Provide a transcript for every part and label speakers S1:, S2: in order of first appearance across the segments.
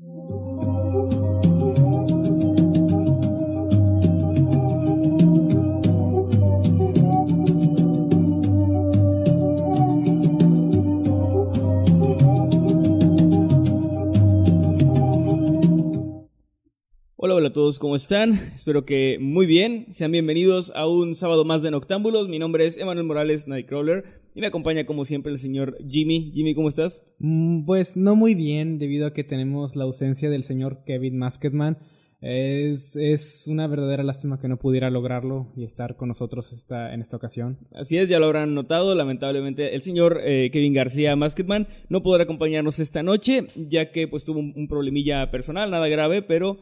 S1: Thank you. ¿Cómo están? Espero que muy bien. Sean bienvenidos a un sábado más de Noctámbulos. Mi nombre es Emanuel Morales, Nightcrawler, y me acompaña como siempre el señor Jimmy. Jimmy, ¿cómo estás?
S2: Mm, Pues no muy bien, debido a que tenemos la ausencia del señor Kevin Masketman. Es, es una verdadera lástima que no pudiera lograrlo y estar con nosotros esta, en esta ocasión.
S1: Así es, ya lo habrán notado. Lamentablemente, el señor eh, Kevin García Masketman no podrá acompañarnos esta noche, ya que pues tuvo un, un problemilla personal, nada grave, pero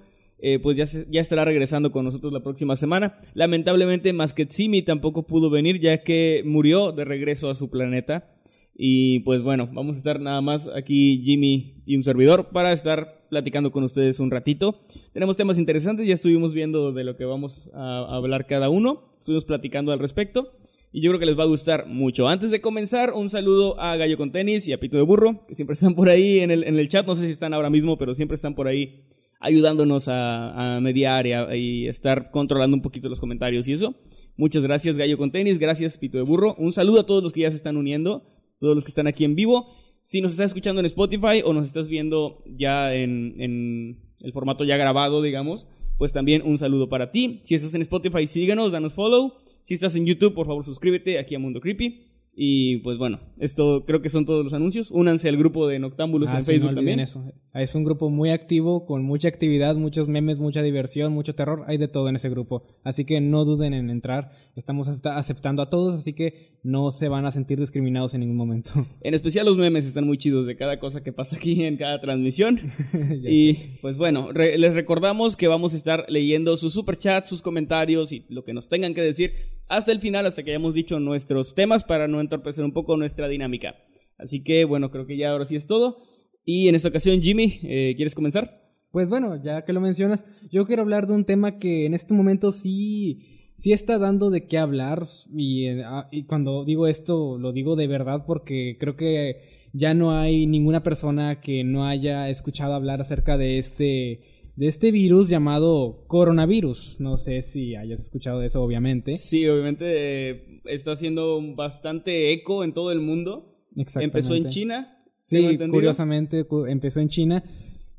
S1: eh, pues ya, ya estará regresando con nosotros la próxima semana. Lamentablemente, Masketsimi tampoco pudo venir, ya que murió de regreso a su planeta. Y pues bueno, vamos a estar nada más aquí Jimmy y un servidor para estar platicando con ustedes un ratito. Tenemos temas interesantes, ya estuvimos viendo de lo que vamos a a hablar cada uno, estuvimos platicando al respecto y yo creo que les va a gustar mucho. Antes de comenzar, un saludo a Gallo con Tenis y a Pito de Burro, que siempre están por ahí en el, en el chat, no sé si están ahora mismo, pero siempre están por ahí ayudándonos a, mediar y, estar controlando un poquito los comentarios y eso. Muchas gracias Gallo con Tenis, gracias Pito de Burro. Un saludo a todos los que ya se están uniendo, todos los que están aquí en vivo. Si nos estás escuchando en Spotify o nos estás viendo ya en, en el formato ya grabado, digamos, pues también un saludo para ti. Si estás en Spotify, síguenos, danos follow. Si estás en YouTube, por favor, suscríbete aquí a Mundo Creepy. Y pues bueno, esto creo que son todos los anuncios. Únanse al grupo de Noctámbulos
S2: Ah,
S1: en
S2: sí,
S1: Facebook
S2: no
S1: también.
S2: eso. Es un grupo muy activo, con mucha actividad, muchos memes, mucha diversión, mucho terror. Hay de todo en ese grupo. Así que no duden en entrar. Estamos acepta- aceptando a todos, así que no se van a sentir discriminados en ningún momento.
S1: En especial los memes están muy chidos de cada cosa que pasa aquí en cada transmisión. Y pues bueno, re- les recordamos que vamos a estar leyendo sus superchats, sus comentarios y lo que nos tengan que decir hasta el final, hasta que hayamos dicho nuestros temas para no entorpecer un poco nuestra dinámica. Así que bueno, creo que ya ahora sí es todo. Y en esta ocasión, Jimmy, eh, ¿quieres comenzar?
S2: Pues bueno, ya que lo mencionas, yo quiero hablar de un tema que en este momento sí, sí está dando de qué hablar. Y, eh, ah, y cuando digo esto, lo digo de verdad porque creo que ya no hay ninguna persona que no haya escuchado hablar acerca de este, de este virus llamado coronavirus. No sé si hayas escuchado de eso, obviamente.
S1: Sí, obviamente eh, está haciendo bastante eco en todo el mundo.
S2: Exactamente.
S1: Empezó en China.
S2: Sí, curiosamente cu- empezó en China.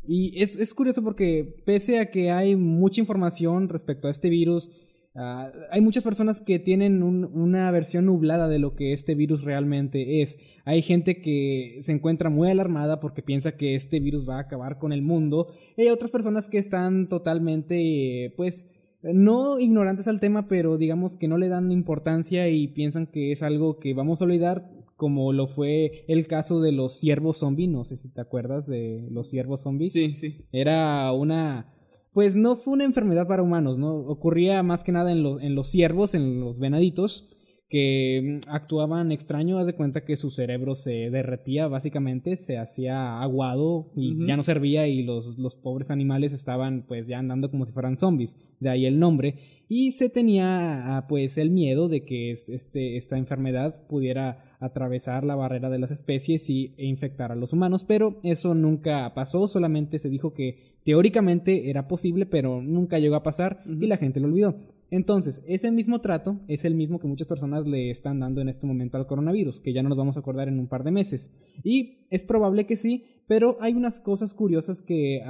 S2: Y es, es curioso porque pese a que hay mucha información respecto a este virus, ah, hay muchas personas que tienen un- una versión nublada de lo que este virus realmente es. Hay gente que se encuentra muy alarmada porque piensa que este virus va a acabar con el mundo. Y hay otras personas que están totalmente, pues, no ignorantes al tema, pero digamos que no le dan importancia y piensan que es algo que vamos a olvidar, como lo fue el caso de los ciervos zombies. No sé si te acuerdas de los ciervos zombies.
S1: Sí, sí.
S2: Era una. Pues no fue una enfermedad para humanos, ¿no? Ocurría más que nada en, lo- en los ciervos, en los venaditos, que mm, actuaban extraño. Haz de cuenta que su cerebro se derretía, básicamente, se hacía aguado y ya no servía, y los, los pobres animales estaban, pues, ya andando como si fueran zombies. De ahí el nombre. Y se tenía, ah, pues, el miedo de que es- este, esta enfermedad pudiera atravesar la barrera de las especies y, e infectar a los humanos, pero eso nunca pasó, solamente se dijo que teóricamente era posible, pero nunca llegó a pasar y la gente lo olvidó. Entonces, ese mismo trato es el mismo que muchas personas le están dando en este momento al coronavirus, que ya no nos vamos a acordar en un par de meses. Y es probable que sí, pero hay unas cosas curiosas que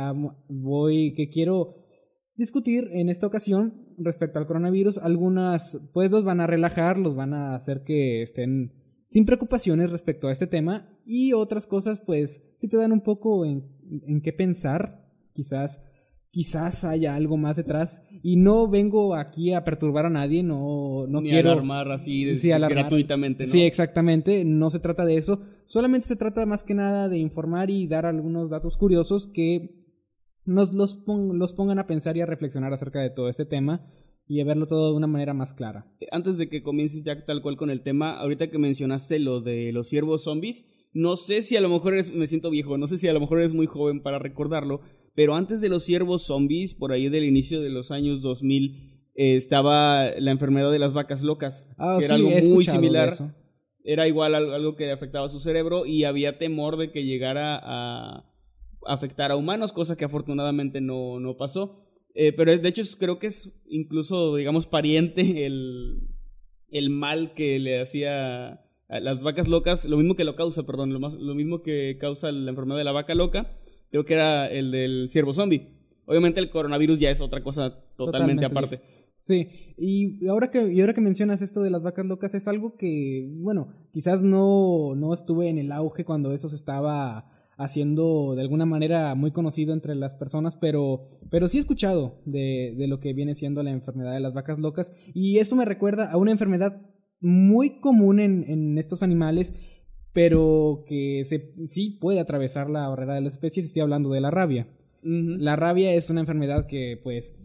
S2: voy, que quiero discutir en esta ocasión respecto al coronavirus. Algunas, pues los van a relajar, los van a hacer que estén sin preocupaciones respecto a este tema. Y otras cosas, pues, sí te dan un poco en, en qué pensar. Quizás, quizás haya algo más detrás. Y no vengo aquí a perturbar a nadie, no, no
S1: Ni
S2: quiero.
S1: alarmar así de-
S2: Sí, alarmar.
S1: gratuitamente, ¿no?
S2: Sí, exactamente. No se trata de eso. Solamente se trata más que nada de informar y dar algunos datos curiosos que nos los, pon- los pongan a pensar y a reflexionar acerca de todo este tema y a verlo todo de una manera más clara.
S1: Antes de que comiences ya tal cual con el tema, ahorita que mencionaste lo de los ciervos zombies, no sé si a lo mejor eres, me siento viejo, no sé si a lo mejor eres muy joven para recordarlo, pero antes de los ciervos zombies, por ahí del inicio de los años 2000, eh, estaba la enfermedad de las vacas locas,
S2: Ah,
S1: que era
S2: sí,
S1: algo
S2: he
S1: muy similar. Era igual al- algo que afectaba a su cerebro y había temor de que llegara a afectar a humanos, cosa que afortunadamente no, no pasó. Eh, pero de hecho creo que es incluso, digamos, pariente el, el mal que le hacía a las vacas locas, lo mismo que lo causa, perdón, lo, más, lo mismo que causa la enfermedad de la vaca loca, creo que era el del ciervo zombie. Obviamente el coronavirus ya es otra cosa totalmente,
S2: Totalmente
S1: aparte.
S2: Sí, y ahora que, y ahora que mencionas esto de las vacas locas, es algo que, bueno, quizás no, no estuve en el auge cuando eso se estaba haciendo de alguna manera muy conocido entre las personas, pero, pero sí he escuchado de, de lo que viene siendo la enfermedad de las vacas locas, y eso me recuerda a una enfermedad muy común en, en estos animales, pero que se, sí puede atravesar la barrera de las especies, estoy hablando de la rabia. La rabia es una enfermedad que, pues,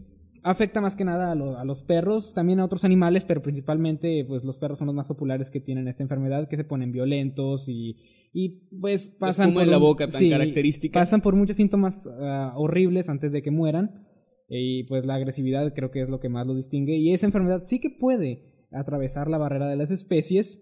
S2: afecta más que nada a, lo- a los perros, también a otros animales, pero principalmente, pues, los perros son los más populares que tienen esta enfermedad, que se ponen violentos y, y pues, pasan
S1: en la boca tan característica.
S2: Pasan por muchos síntomas ah, horribles antes de que mueran. Y pues la agresividad creo que es lo que más los distingue. Y esa enfermedad sí que puede atravesar la barrera de las especies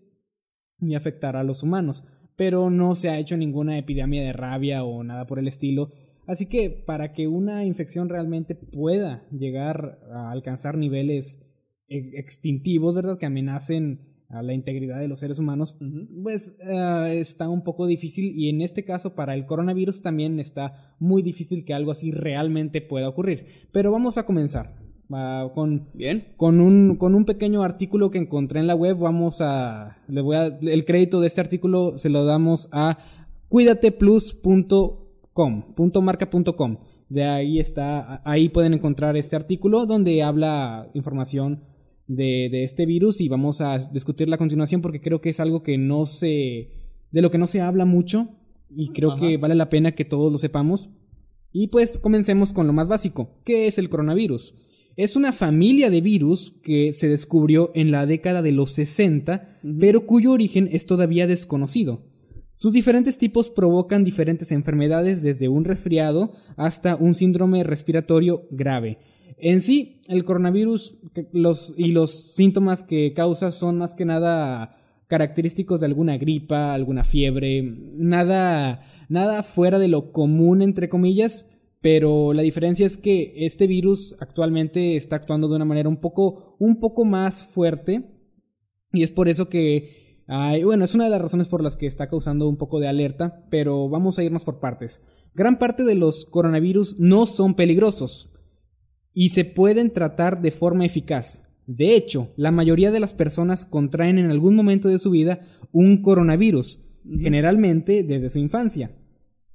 S2: y afectar a los humanos. Pero no se ha hecho ninguna epidemia de rabia o nada por el estilo. Así que para que una infección realmente pueda llegar a alcanzar niveles e- extintivos, ¿verdad? Que amenacen a la integridad de los seres humanos, pues ah, está un poco difícil y en este caso para el coronavirus también está muy difícil que algo así realmente pueda ocurrir. Pero vamos a comenzar con
S1: Bien.
S2: con un, con un pequeño artículo que encontré en la web. Vamos a. Le voy a. El crédito de este artículo se lo damos a cuidateplus.com, punto marca.com. De ahí está. Ahí pueden encontrar este artículo donde habla información de, de este virus y vamos a discutirla a continuación porque creo que es algo que no se. de lo que no se habla mucho y creo
S1: Ajá.
S2: que vale la pena que todos lo sepamos. Y pues comencemos con lo más básico. ¿Qué es el coronavirus? Es una familia de virus que se descubrió en la década de los 60, pero cuyo origen es todavía desconocido. Sus diferentes tipos provocan diferentes enfermedades desde un resfriado hasta un síndrome respiratorio grave. En sí, el coronavirus los, y los síntomas que causa son más que nada característicos de alguna gripa, alguna fiebre, nada, nada fuera de lo común, entre comillas, pero la diferencia es que este virus actualmente está actuando de una manera un poco, un poco más fuerte y es por eso que, ay, bueno, es una de las razones por las que está causando un poco de alerta, pero vamos a irnos por partes. Gran parte de los coronavirus no son peligrosos y se pueden tratar de forma eficaz. De hecho, la mayoría de las personas contraen en algún momento de su vida un coronavirus, generalmente desde su infancia.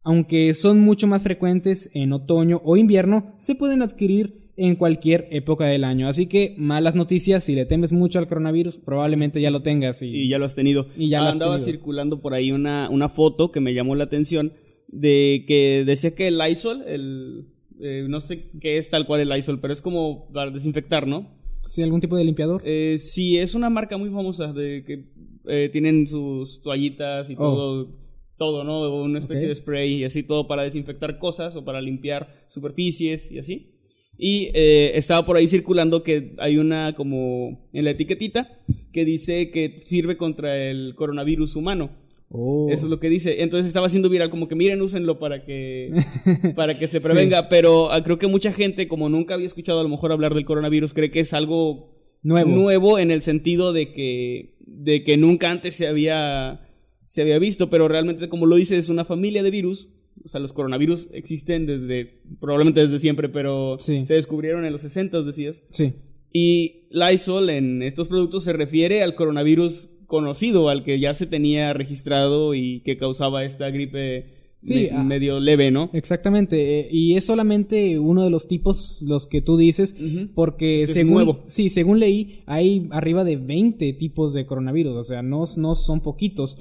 S2: Aunque son mucho más frecuentes en otoño o invierno, se pueden adquirir en cualquier época del año. Así que malas noticias, si le temes mucho al coronavirus, probablemente ya lo tengas. Y,
S1: Y ya lo has tenido.
S2: Y ya lo has
S1: Andaba
S2: tenido.
S1: circulando por ahí una, una foto que me llamó la atención de que decía que el Lysol, el, eh, no sé qué es tal cual el Lysol, pero es como para desinfectar, ¿no?
S2: ¿Sí, algún tipo de limpiador?
S1: Eh, sí, es una marca muy famosa de que eh, tienen sus toallitas y
S2: Oh.
S1: todo, todo, ¿no? Una especie de spray y así todo para desinfectar cosas o para limpiar superficies y así. Y eh, estaba por ahí circulando que hay una como en la etiquetita que dice que sirve contra el coronavirus humano.
S2: Oh.
S1: Eso es lo que dice. Entonces estaba haciendo viral como que miren, úsenlo para que para que se prevenga, pero ah, creo que mucha gente como nunca había escuchado a lo mejor hablar del coronavirus cree que es algo
S2: Nuevo.
S1: nuevo en el sentido de que de que nunca antes se había se había visto, pero realmente como lo dice es una familia de virus. O sea, los coronavirus existen desde probablemente desde siempre, pero
S2: Sí.
S1: se descubrieron en los 60, decías.
S2: Sí.
S1: Y Lysol en estos productos se refiere al coronavirus conocido, al que ya se tenía registrado y que causaba esta gripe
S2: Sí,
S1: me-
S2: ah.
S1: medio leve, ¿no?
S2: Exactamente, eh, y es solamente uno de los tipos los que tú dices, porque
S1: Es que es
S2: según,
S1: nuevo.
S2: sí, según leí, hay arriba de 20 tipos de coronavirus, o sea, no, no son poquitos.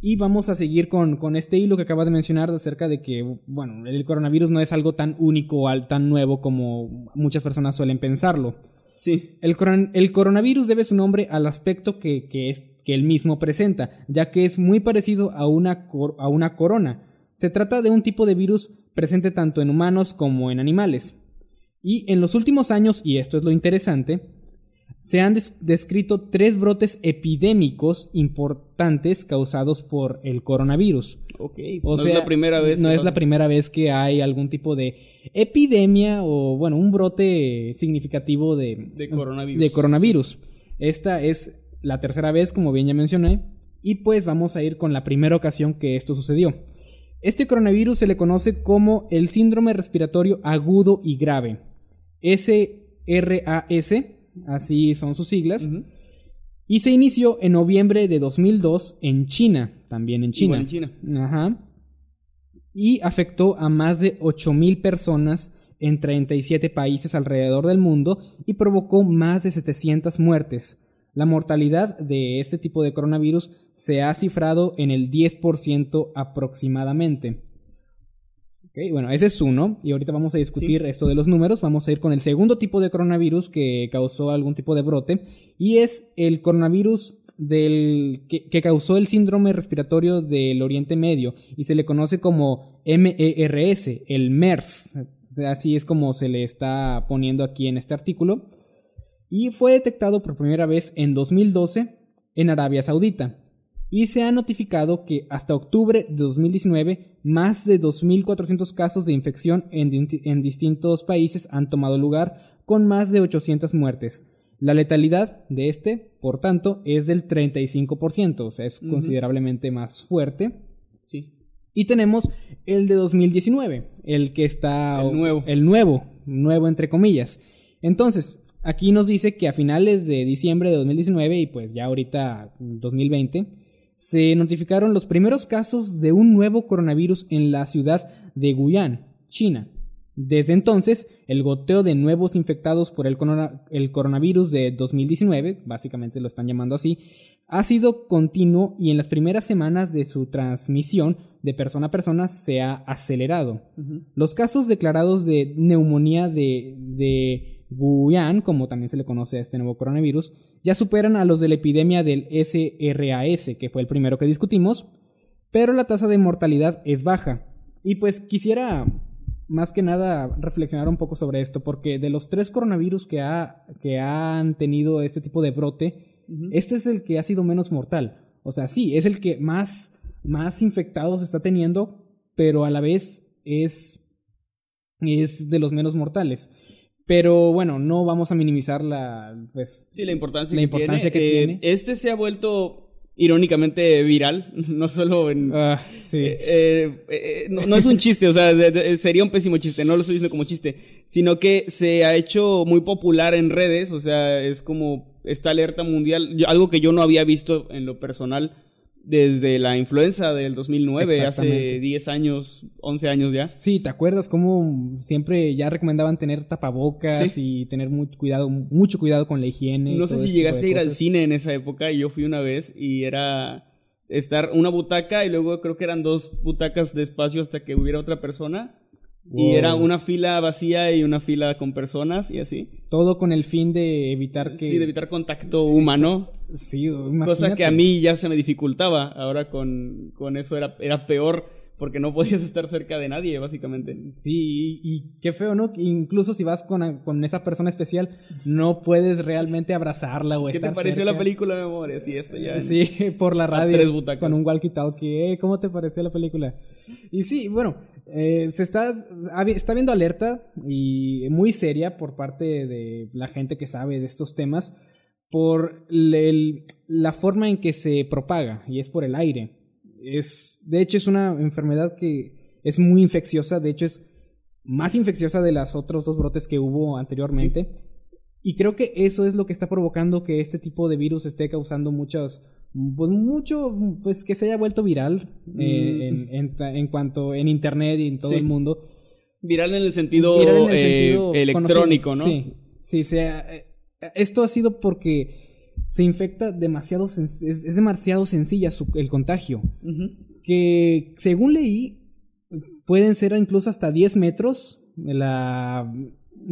S2: Y vamos a seguir con, con este hilo que acabas de mencionar acerca de que, bueno, el coronavirus no es algo tan único o tan nuevo como muchas personas suelen pensarlo.
S1: Sí.
S2: El, coron- el coronavirus debe su nombre al aspecto que, que, es, que él mismo presenta, ya que es muy parecido a una, cor- a una corona. Se trata de un tipo de virus presente tanto en humanos como en animales. Y en los últimos años, y esto es lo interesante, se han descrito tres brotes epidémicos importantes causados por el coronavirus.
S1: Ok, o no sea, es la primera vez.
S2: No es la primera vez que hay algún tipo de epidemia o, bueno, un brote significativo de,
S1: de coronavirus.
S2: De coronavirus. Esta es la tercera vez, como bien ya mencioné, y pues vamos a ir con la primera ocasión que esto sucedió. Este coronavirus se le conoce como el síndrome respiratorio agudo y grave. SRAS así son sus siglas. Y se inició en noviembre de 2002 en China, también en China.
S1: en China.
S2: Ajá. Y afectó a más de 8.000 personas en 37 países alrededor del mundo y provocó más de 700 muertes. La mortalidad de este tipo de coronavirus se ha cifrado en el 10% aproximadamente bueno, ese es uno, y ahorita vamos a discutir esto de los números. Vamos a ir con el segundo tipo de coronavirus que causó algún tipo de brote, y es el coronavirus del, que, causó el síndrome respiratorio del Oriente Medio, y se le conoce como MERS, el MERS. Así es como se le está poniendo aquí en este artículo. Y fue detectado por primera vez en 2012 en Arabia Saudita y se ha notificado que hasta octubre de 2019 más de 2.400 casos de infección en, distintos países han tomado lugar, con más de 800 muertes. La letalidad de este, por tanto, es del 35%, o sea, es considerablemente más fuerte.
S1: Sí.
S2: Y tenemos el de 2019, el que está...
S1: El nuevo.
S2: El nuevo, nuevo entre comillas. Entonces, aquí nos dice que a finales de diciembre de 2019 y pues ya ahorita 2020, se notificaron los primeros casos de un nuevo coronavirus en la ciudad de Guyán, China. Desde entonces, el goteo de nuevos infectados por el, coronavirus de 2019, básicamente lo están llamando así, ha sido continuo y en las primeras semanas de su transmisión de persona a persona se ha acelerado. Los casos declarados de neumonía de, de Wuhan, como también se le conoce a este nuevo coronavirus, ya superan a los de la epidemia del SRAS, que fue el primero que discutimos, pero la tasa de mortalidad es baja. Y pues quisiera más que nada reflexionar un poco sobre esto, porque de los tres coronavirus que, ha, que han tenido este tipo de brote, este es el que ha sido menos mortal. O sea, sí, es el que más, más infectados está teniendo, pero a la vez es, es de los menos mortales. Pero bueno, no vamos a minimizar la, pues,
S1: sí, la importancia, la que, importancia tiene. que eh, Este se ha vuelto irónicamente viral, no solo en...
S2: Ah, sí.
S1: Eh, eh, no, es un chiste, o sea, sería un pésimo chiste, no lo estoy diciendo como chiste, sino que se ha hecho muy popular en redes, o sea, es como esta alerta mundial, algo que yo no había visto en lo personal desde la influenza del 2009, hace 10 años, 11 años ya.
S2: Sí, ¿te acuerdas cómo siempre ya recomendaban tener tapabocas y tener mucho cuidado, mucho cuidado con la higiene?
S1: No sé si llegaste a ir al cine en esa época, yo fui una vez y era estar una butaca y luego creo que eran dos butacas de espacio hasta que hubiera otra persona y era una fila vacía y una fila con personas y así.
S2: Todo con el fin de evitar que...
S1: Sí, de evitar contacto humano.
S2: Sí,
S1: imagínate. Cosa que a mí ya se me dificultaba. Ahora con, con eso era, era peor porque no podías estar cerca de nadie, básicamente.
S2: Sí, y, qué feo, ¿no? Incluso si vas con, con, esa persona especial, no puedes realmente abrazarla o
S1: ¿Qué
S2: estar
S1: te pareció
S2: la
S1: película, memoria? Sí, esto ya.
S2: sí, por la radio. Con un walkie-talkie. Eh, ¿Cómo te pareció la película? Y sí, bueno, eh, se está, está viendo alerta y muy seria por parte de la gente que sabe de estos temas por la forma en que se propaga y es por el aire es, de hecho, es una enfermedad que es muy infecciosa. De hecho, es más infecciosa de las otros dos brotes que hubo anteriormente. Y creo que eso es lo que está provocando que este tipo de virus esté causando muchas, pues mucho, pues que se haya vuelto viral eh, mm. en, cuanto en internet y en todo el mundo.
S1: Viral en el sentido, eh, electrónico, ¿no?
S2: Sí, sí, sea, eh, esto ha sido porque se infecta demasiado, es, demasiado sencilla el contagio. Que según leí, pueden ser incluso hasta 10 metros la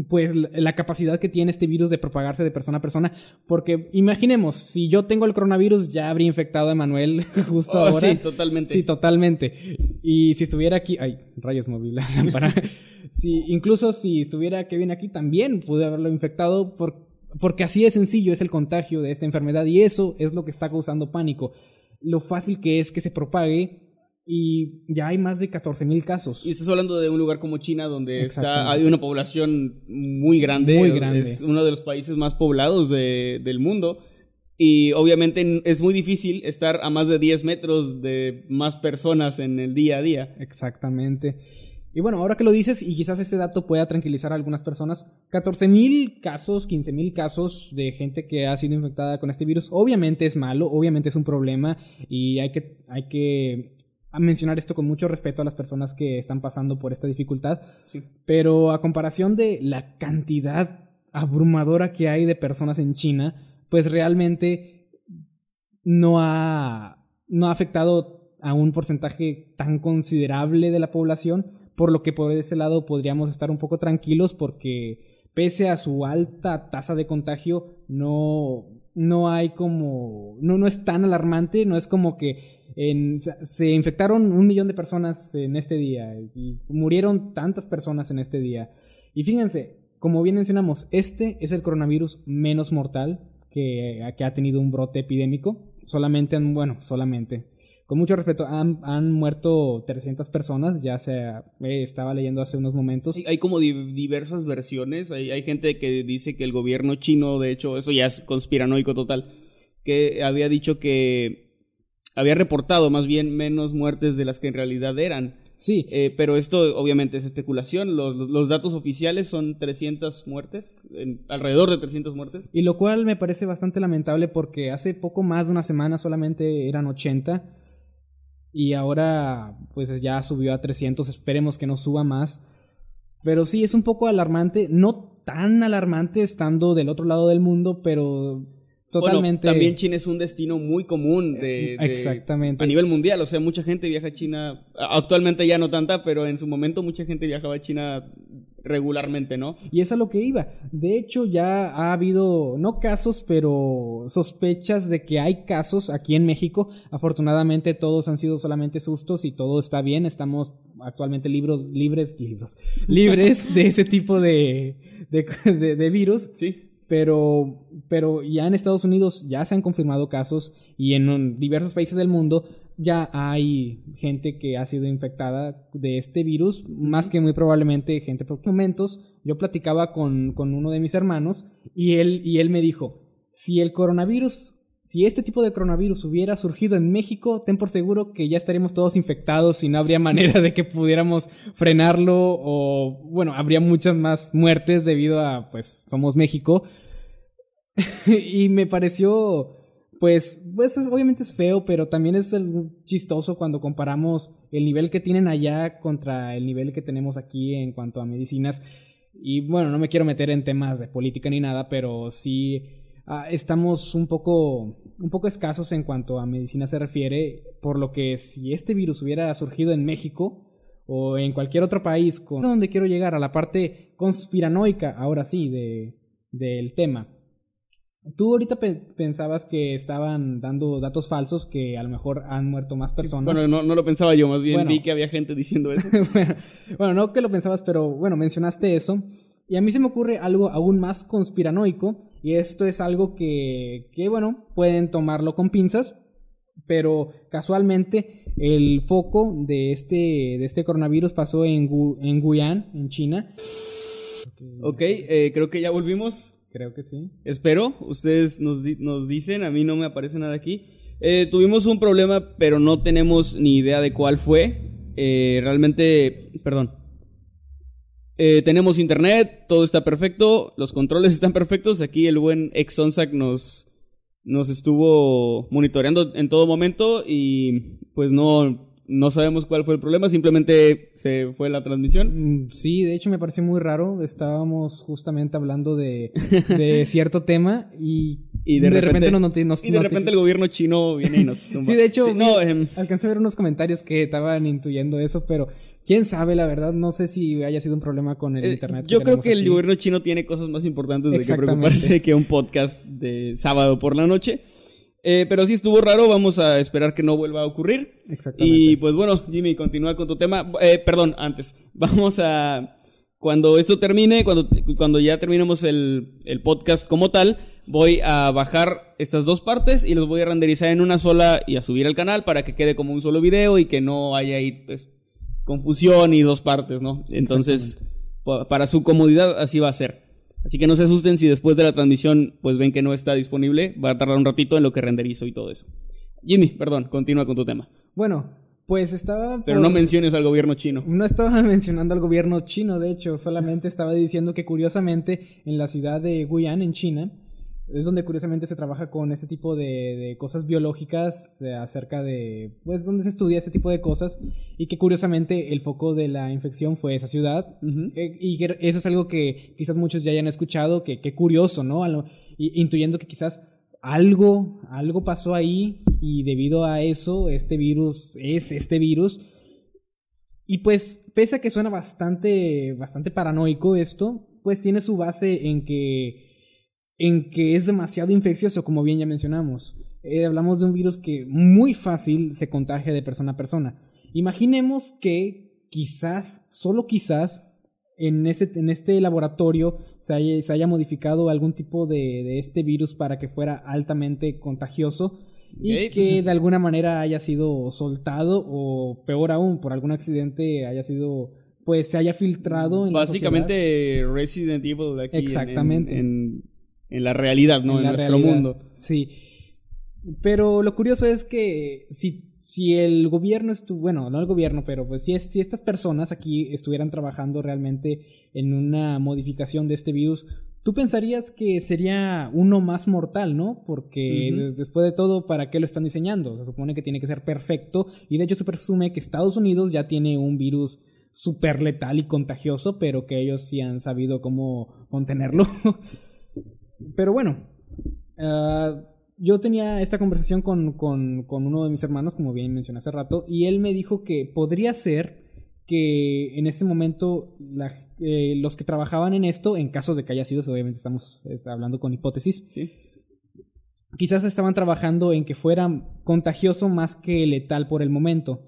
S2: pues la capacidad que tiene este virus de propagarse de persona a persona. Porque imaginemos, si yo tengo el coronavirus, ya habría infectado a Emanuel justo oh, ahora.
S1: Sí, totalmente.
S2: Sí, totalmente. Y si estuviera aquí. Ay, rayos móviles. sí, incluso si estuviera Kevin aquí, también pude haberlo infectado por Porque así de sencillo es el contagio de esta enfermedad y eso es lo que está causando pánico. Lo fácil que es que se propague y ya hay más de 14.000 casos.
S1: Y estás hablando de un lugar como China donde está, hay una población muy grande.
S2: Muy grande.
S1: Es uno de los países más poblados de, del mundo. Y obviamente es muy difícil estar a más de 10 metros de más personas en el día a día.
S2: Exactamente. Y bueno, ahora que lo dices, y quizás ese dato pueda tranquilizar a algunas personas, 14.000 casos, 15.000 casos de gente que ha sido infectada con este virus, obviamente es malo, obviamente es un problema, y hay que, hay que mencionar esto con mucho respeto a las personas que están pasando por esta dificultad.
S1: Sí.
S2: Pero a comparación de la cantidad abrumadora que hay de personas en China, pues realmente no ha, no ha afectado a un porcentaje tan considerable de la población, por lo que por ese lado podríamos estar un poco tranquilos porque pese a su alta tasa de contagio, no, no hay como, no, no es tan alarmante, no es como que se infectaron un millón de personas en este día y murieron tantas personas en este día. Y fíjense, como bien mencionamos, este es el coronavirus menos mortal que, que ha tenido un brote epidémico. Solamente, bueno, solamente con mucho respeto, han, han muerto 300 personas, ya se eh, estaba leyendo hace unos momentos.
S1: Hay, como diversas versiones, hay, hay gente que dice que el gobierno chino, de hecho, eso ya es conspiranoico total, que había dicho que había reportado más bien menos muertes de las que en realidad eran.
S2: Sí.
S1: Eh, pero esto obviamente es especulación. Los, los datos oficiales son 300 muertes, en, alrededor de 300 muertes.
S2: Y lo cual me parece bastante lamentable porque hace poco más de una semana solamente eran 80 y ahora pues ya subió a 300, esperemos que no suba más. Pero sí, es un poco alarmante, no tan alarmante estando del otro lado del mundo, pero totalmente...
S1: Bueno, también China es un destino muy común de, de,
S2: Exactamente.
S1: A nivel mundial, o sea, mucha gente viaja a China, actualmente ya no tanta, pero en su momento mucha gente viajaba a China regularmente, ¿no?
S2: Y es a lo que iba. De hecho, ya ha habido, no casos, pero sospechas de que hay casos aquí en México. Afortunadamente todos han sido solamente sustos y todo está bien. Estamos actualmente libros, libres, libros, libres de ese tipo de, de, de, de virus.
S1: Sí
S2: pero, pero ya en Estados Unidos ya se han confirmado casos y en diversos países del mundo ya hay gente que ha sido infectada de este virus, más que muy probablemente gente por momentos. Yo platicaba con, con uno de mis hermanos y él, y él me dijo, si el coronavirus, si este tipo de coronavirus hubiera surgido en México, ten por seguro que ya estaríamos todos infectados y no habría manera de que pudiéramos frenarlo o, bueno, habría muchas más muertes debido a, pues, somos México. y me pareció pues, pues obviamente es feo, pero también es chistoso cuando comparamos el nivel que tienen allá contra el nivel que tenemos aquí en cuanto a medicinas. Y bueno, no me quiero meter en temas de política ni nada, pero sí ah, estamos un poco, un poco escasos en cuanto a medicina se refiere, por lo que si este virus hubiera surgido en México o en cualquier otro país, con donde quiero llegar a la parte conspiranoica, ahora sí, de, del tema Tú ahorita pe pensabas que estaban dando datos falsos, que a lo mejor han muerto más personas.
S1: Sí, bueno, no, no, lo pensaba yo, más bien bueno, vi que había gente diciendo eso.
S2: bueno, bueno, no que lo pensabas, pero bueno, mencionaste eso. Y a mí se me ocurre algo aún más conspiranoico, y esto es algo que, que bueno, pueden tomarlo con pinzas, pero casualmente el foco de este, de este coronavirus pasó en, Gu en Guyán, en China.
S1: Ok, eh, creo que ya volvimos.
S2: Creo que sí.
S1: Espero, ustedes nos, nos dicen, a mí no me aparece nada aquí. Eh, tuvimos un problema, pero no tenemos ni idea de cuál fue. Eh, realmente, perdón. Eh, tenemos internet, todo está perfecto, los controles están perfectos. Aquí el buen Exonsac nos, nos estuvo monitoreando en todo momento y pues no, no sabemos cuál fue el problema, simplemente se fue la transmisión.
S2: Mm, sí, de hecho me pareció muy raro. Estábamos justamente hablando de, de cierto tema y,
S1: y de,
S2: de
S1: repente,
S2: repente, nos, nos
S1: y de repente el gobierno chino viene y nos
S2: tumba. sí, de hecho, sí, no, eh, alcancé a ver unos comentarios que estaban intuyendo eso, pero quién sabe, la verdad, no sé si haya sido un problema con el
S1: eh,
S2: internet.
S1: Yo creo que aquí. el gobierno chino tiene cosas más importantes de que preocuparse que un podcast de sábado por la noche. Eh, pero sí estuvo raro, vamos a esperar que no vuelva a ocurrir.
S2: Exactamente.
S1: Y pues bueno, Jimmy, continúa con tu tema. Eh, perdón, antes, vamos a Cuando esto termine, cuando, cuando ya terminemos el, el podcast como tal, voy a bajar estas dos partes y los voy a renderizar en una sola y a subir al canal para que quede como un solo video y que no haya ahí pues, confusión y dos partes, ¿no? Entonces, pa- para su comodidad así va a ser. Así que no se asusten si después de la transmisión pues ven que no está disponible, va a tardar un ratito en lo que renderizo y todo eso. Jimmy, perdón, continúa con tu tema.
S2: Bueno, pues estaba...
S1: Pero
S2: por-
S1: no menciones al gobierno chino.
S2: No estaba mencionando al gobierno chino, de hecho, solamente estaba diciendo que curiosamente en la ciudad de Guiyang, en China, es donde curiosamente se trabaja con este tipo de, de cosas biológicas eh, acerca de, pues, donde se estudia este tipo de cosas y que curiosamente el foco de la infección fue esa ciudad. Eh, y que eso es algo que quizás muchos ya hayan escuchado, que, que curioso, ¿no? Lo- y- intuyendo que quizás algo, algo pasó ahí y debido a eso este virus es este virus. Y pues, pese a que suena bastante, bastante paranoico esto, pues tiene su base en que, en que es demasiado infeccioso, como bien ya mencionamos. Eh, hablamos de un virus que muy fácil se contagia de persona a persona. Imaginemos que quizás, solo quizás, en este, en este laboratorio se haya, se haya modificado algún tipo de, de este virus para que fuera altamente contagioso y que de alguna manera haya sido soltado o peor aún, por algún accidente haya sido, pues se haya filtrado en la.
S1: Básicamente Resident Evil aquí en- en-
S2: Exactamente.
S1: En, en la realidad, ¿no? En, nuestro
S2: realidad.
S1: mundo.
S2: Sí. Pero lo curioso es que si, si el gobierno estuvo, bueno, no el gobierno, pero pues si, es- si estas personas aquí estuvieran trabajando realmente en una modificación de este virus, tú pensarías que sería uno más mortal, ¿no? Porque después de todo, ¿para qué lo están diseñando? Se supone que tiene que ser perfecto y de hecho se presume que Estados Unidos ya tiene un virus súper letal y contagioso, pero que ellos sí han sabido cómo contenerlo. Pero bueno, ah, yo tenía esta conversación con, con- con uno de mis hermanos, como bien mencioné hace rato, y él me dijo que podría ser que en este momento la- eh, los que trabajaban en esto, en caso de que haya sido, obviamente estamos hablando con hipótesis,
S1: Sí.
S2: quizás estaban trabajando en que fuera contagioso más que letal por el momento.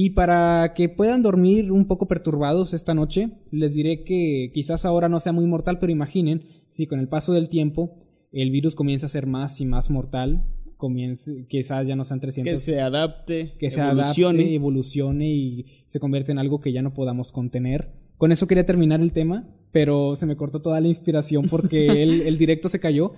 S2: Y para que puedan dormir un poco perturbados esta noche, les diré que quizás ahora no sea muy mortal, pero imaginen si con el paso del tiempo el virus comienza a ser más y más mortal, comience, quizás ya no sean 300
S1: Que se adapte,
S2: que se
S1: evolucione.
S2: adapte, evolucione y se convierte en algo que ya no podamos contener. Con eso quería terminar el tema, pero se me cortó toda la inspiración porque el, el directo se cayó.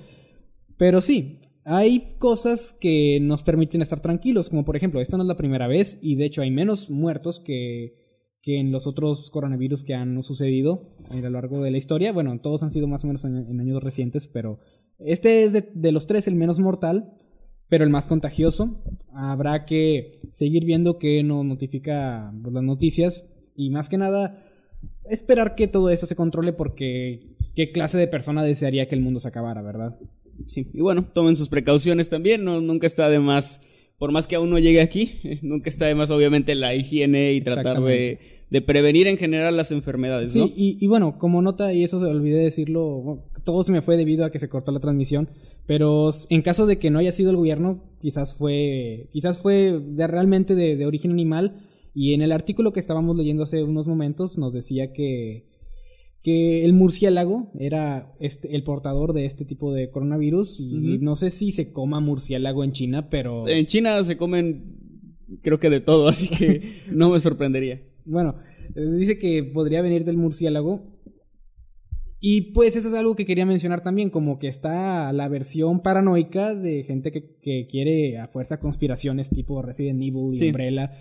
S2: Pero sí, hay cosas que nos permiten estar tranquilos, como por ejemplo, esta no es la primera vez y de hecho hay menos muertos que, que en los otros coronavirus que han sucedido a lo largo de la historia. Bueno, todos han sido más o menos en, años recientes, pero este es de, de los tres el menos mortal, pero el más contagioso. Habrá que seguir viendo qué nos notifica pues, las noticias y más que nada esperar que todo eso se controle porque qué clase de persona desearía que el mundo se acabara, ¿verdad?
S1: Sí, y bueno, tomen sus precauciones también, no, nunca está de más, por más que aún no llegue aquí, nunca está de más obviamente la higiene y tratar de, de prevenir en general las enfermedades,
S2: Sí, y, y bueno, como nota, y eso olvidé decirlo, bueno, todo se me fue debido a que se cortó la transmisión, pero en caso de que no haya sido el gobierno, quizás fue, quizás fue de, realmente de, de origen animal, y en el artículo que estábamos leyendo hace unos momentos nos decía que, que el murciélago era este, el portador de este tipo de coronavirus, y no sé si se coma murciélago en China, pero...
S1: En China se comen creo que de todo, así que no me sorprendería.
S2: Bueno, dice que podría venir del murciélago. Y pues eso es algo que quería mencionar también, como que está la versión paranoica de gente que, que quiere a fuerza conspiraciones tipo Resident Evil y
S1: Sí.
S2: Umbrella.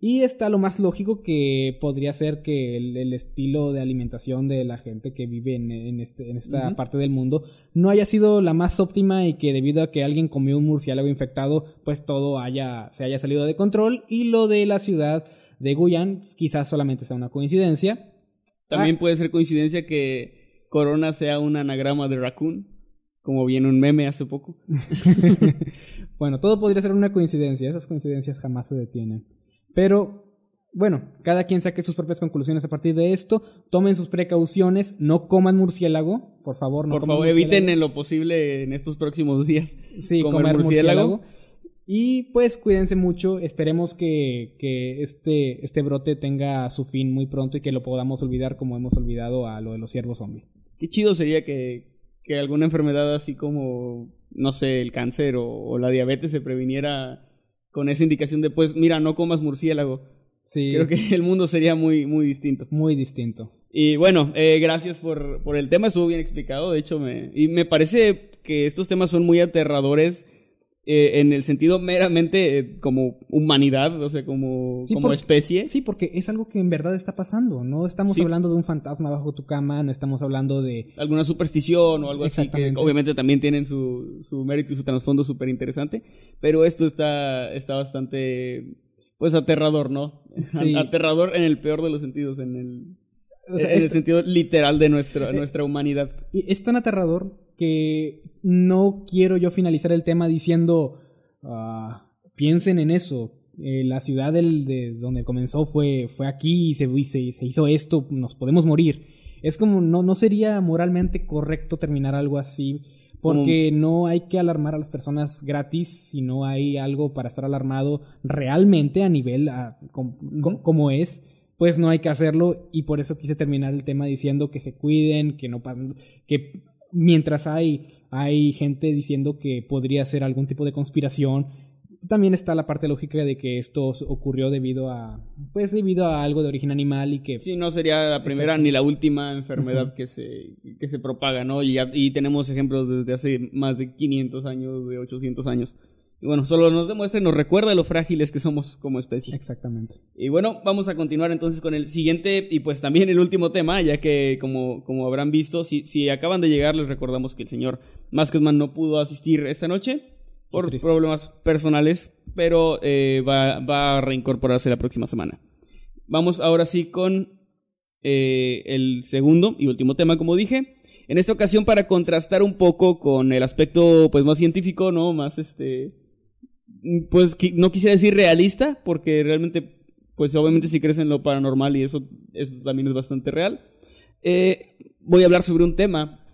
S2: Y está lo más lógico que podría ser que el, el estilo de alimentación de la gente que vive en, en este, en esta parte del mundo no haya sido la más óptima y que debido a que alguien comió un murciélago infectado, pues todo haya, se haya salido de control. Y lo de la ciudad de Guyan quizás solamente sea una coincidencia.
S1: También
S2: Ah.
S1: puede ser coincidencia que Corona sea un anagrama de raccoon, como viene un meme hace poco.
S2: bueno, todo podría ser una coincidencia, esas coincidencias jamás se detienen. Pero, bueno, cada quien saque sus propias conclusiones a partir de esto, tomen sus precauciones, no coman murciélago, por favor, no
S1: Por
S2: coman
S1: favor,
S2: murciélago.
S1: eviten en lo posible en estos próximos días
S2: sí,
S1: comer
S2: comer
S1: murciélago.
S2: murciélago. Y pues cuídense mucho, esperemos que, que este, este brote tenga su fin muy pronto y que lo podamos olvidar como hemos olvidado a lo de los ciervos zombie.
S1: Qué chido sería que, que alguna enfermedad así como, no sé, el cáncer o, o la diabetes se previniera con esa indicación de, pues, mira, no comas murciélago.
S2: Sí,
S1: Creo que el mundo sería muy, muy distinto.
S2: muy distinto.
S1: Y bueno, eh, gracias por, por el tema, estuvo bien explicado, de hecho, me, y me parece que estos temas son muy aterradores eh, en el sentido meramente eh, como humanidad, o sea, como,
S2: Sí,
S1: como especie.
S2: Sí, porque es algo que en verdad está pasando. No estamos
S1: Sí.
S2: hablando de un fantasma bajo tu cama, no estamos hablando de...
S1: alguna superstición o algo así que obviamente también tienen su, su mérito y su trasfondo súper interesante, pero esto está, está bastante, pues, aterrador, ¿no?
S2: Sí.
S1: Aterrador en el peor de los sentidos, en el,
S2: O sea,
S1: en el
S2: es-
S1: sentido literal de nuestra,
S2: Eh,
S1: nuestra humanidad.
S2: Y es tan aterrador que no quiero yo finalizar el tema diciendo ah, piensen en eso. Eh, la ciudad del, de donde comenzó fue, fue aquí y se, se- se hizo esto, nos podemos morir. Es como no, no sería moralmente correcto terminar algo así. Porque no hay que alarmar a las personas gratis si no hay algo para estar alarmado realmente a nivel ah, com- com- como es pues no hay que hacerlo y por eso quise terminar el tema diciendo que se cuiden, que no que mientras hay hay gente diciendo que podría ser algún tipo de conspiración, también está la parte lógica de que esto ocurrió debido a pues debido a algo de origen animal y que
S1: Sí, no sería la primera
S2: Exacto.
S1: ni la última enfermedad que, se, que se propaga, ¿no? Y, ya- y tenemos ejemplos desde hace más de 500 años, de 800 años. Y bueno, solo nos demuestra y nos recuerda lo frágiles que somos como especie.
S2: exactamente.
S1: Y bueno, vamos a continuar entonces con el siguiente y pues también el último tema, ya que como, como habrán visto, si, si acaban de llegar, les recordamos que el señor Masketman no pudo asistir esta noche por problemas personales, pero eh, va, va a reincorporarse la próxima semana. Vamos ahora sí con eh, el segundo y último tema, como dije. En esta ocasión para contrastar un poco con el aspecto pues más científico, ¿no? Más este pues qui- no quisiera decir realista, porque realmente, pues obviamente si crees en lo paranormal y eso, eso también es bastante real. Eh, voy a hablar sobre un tema,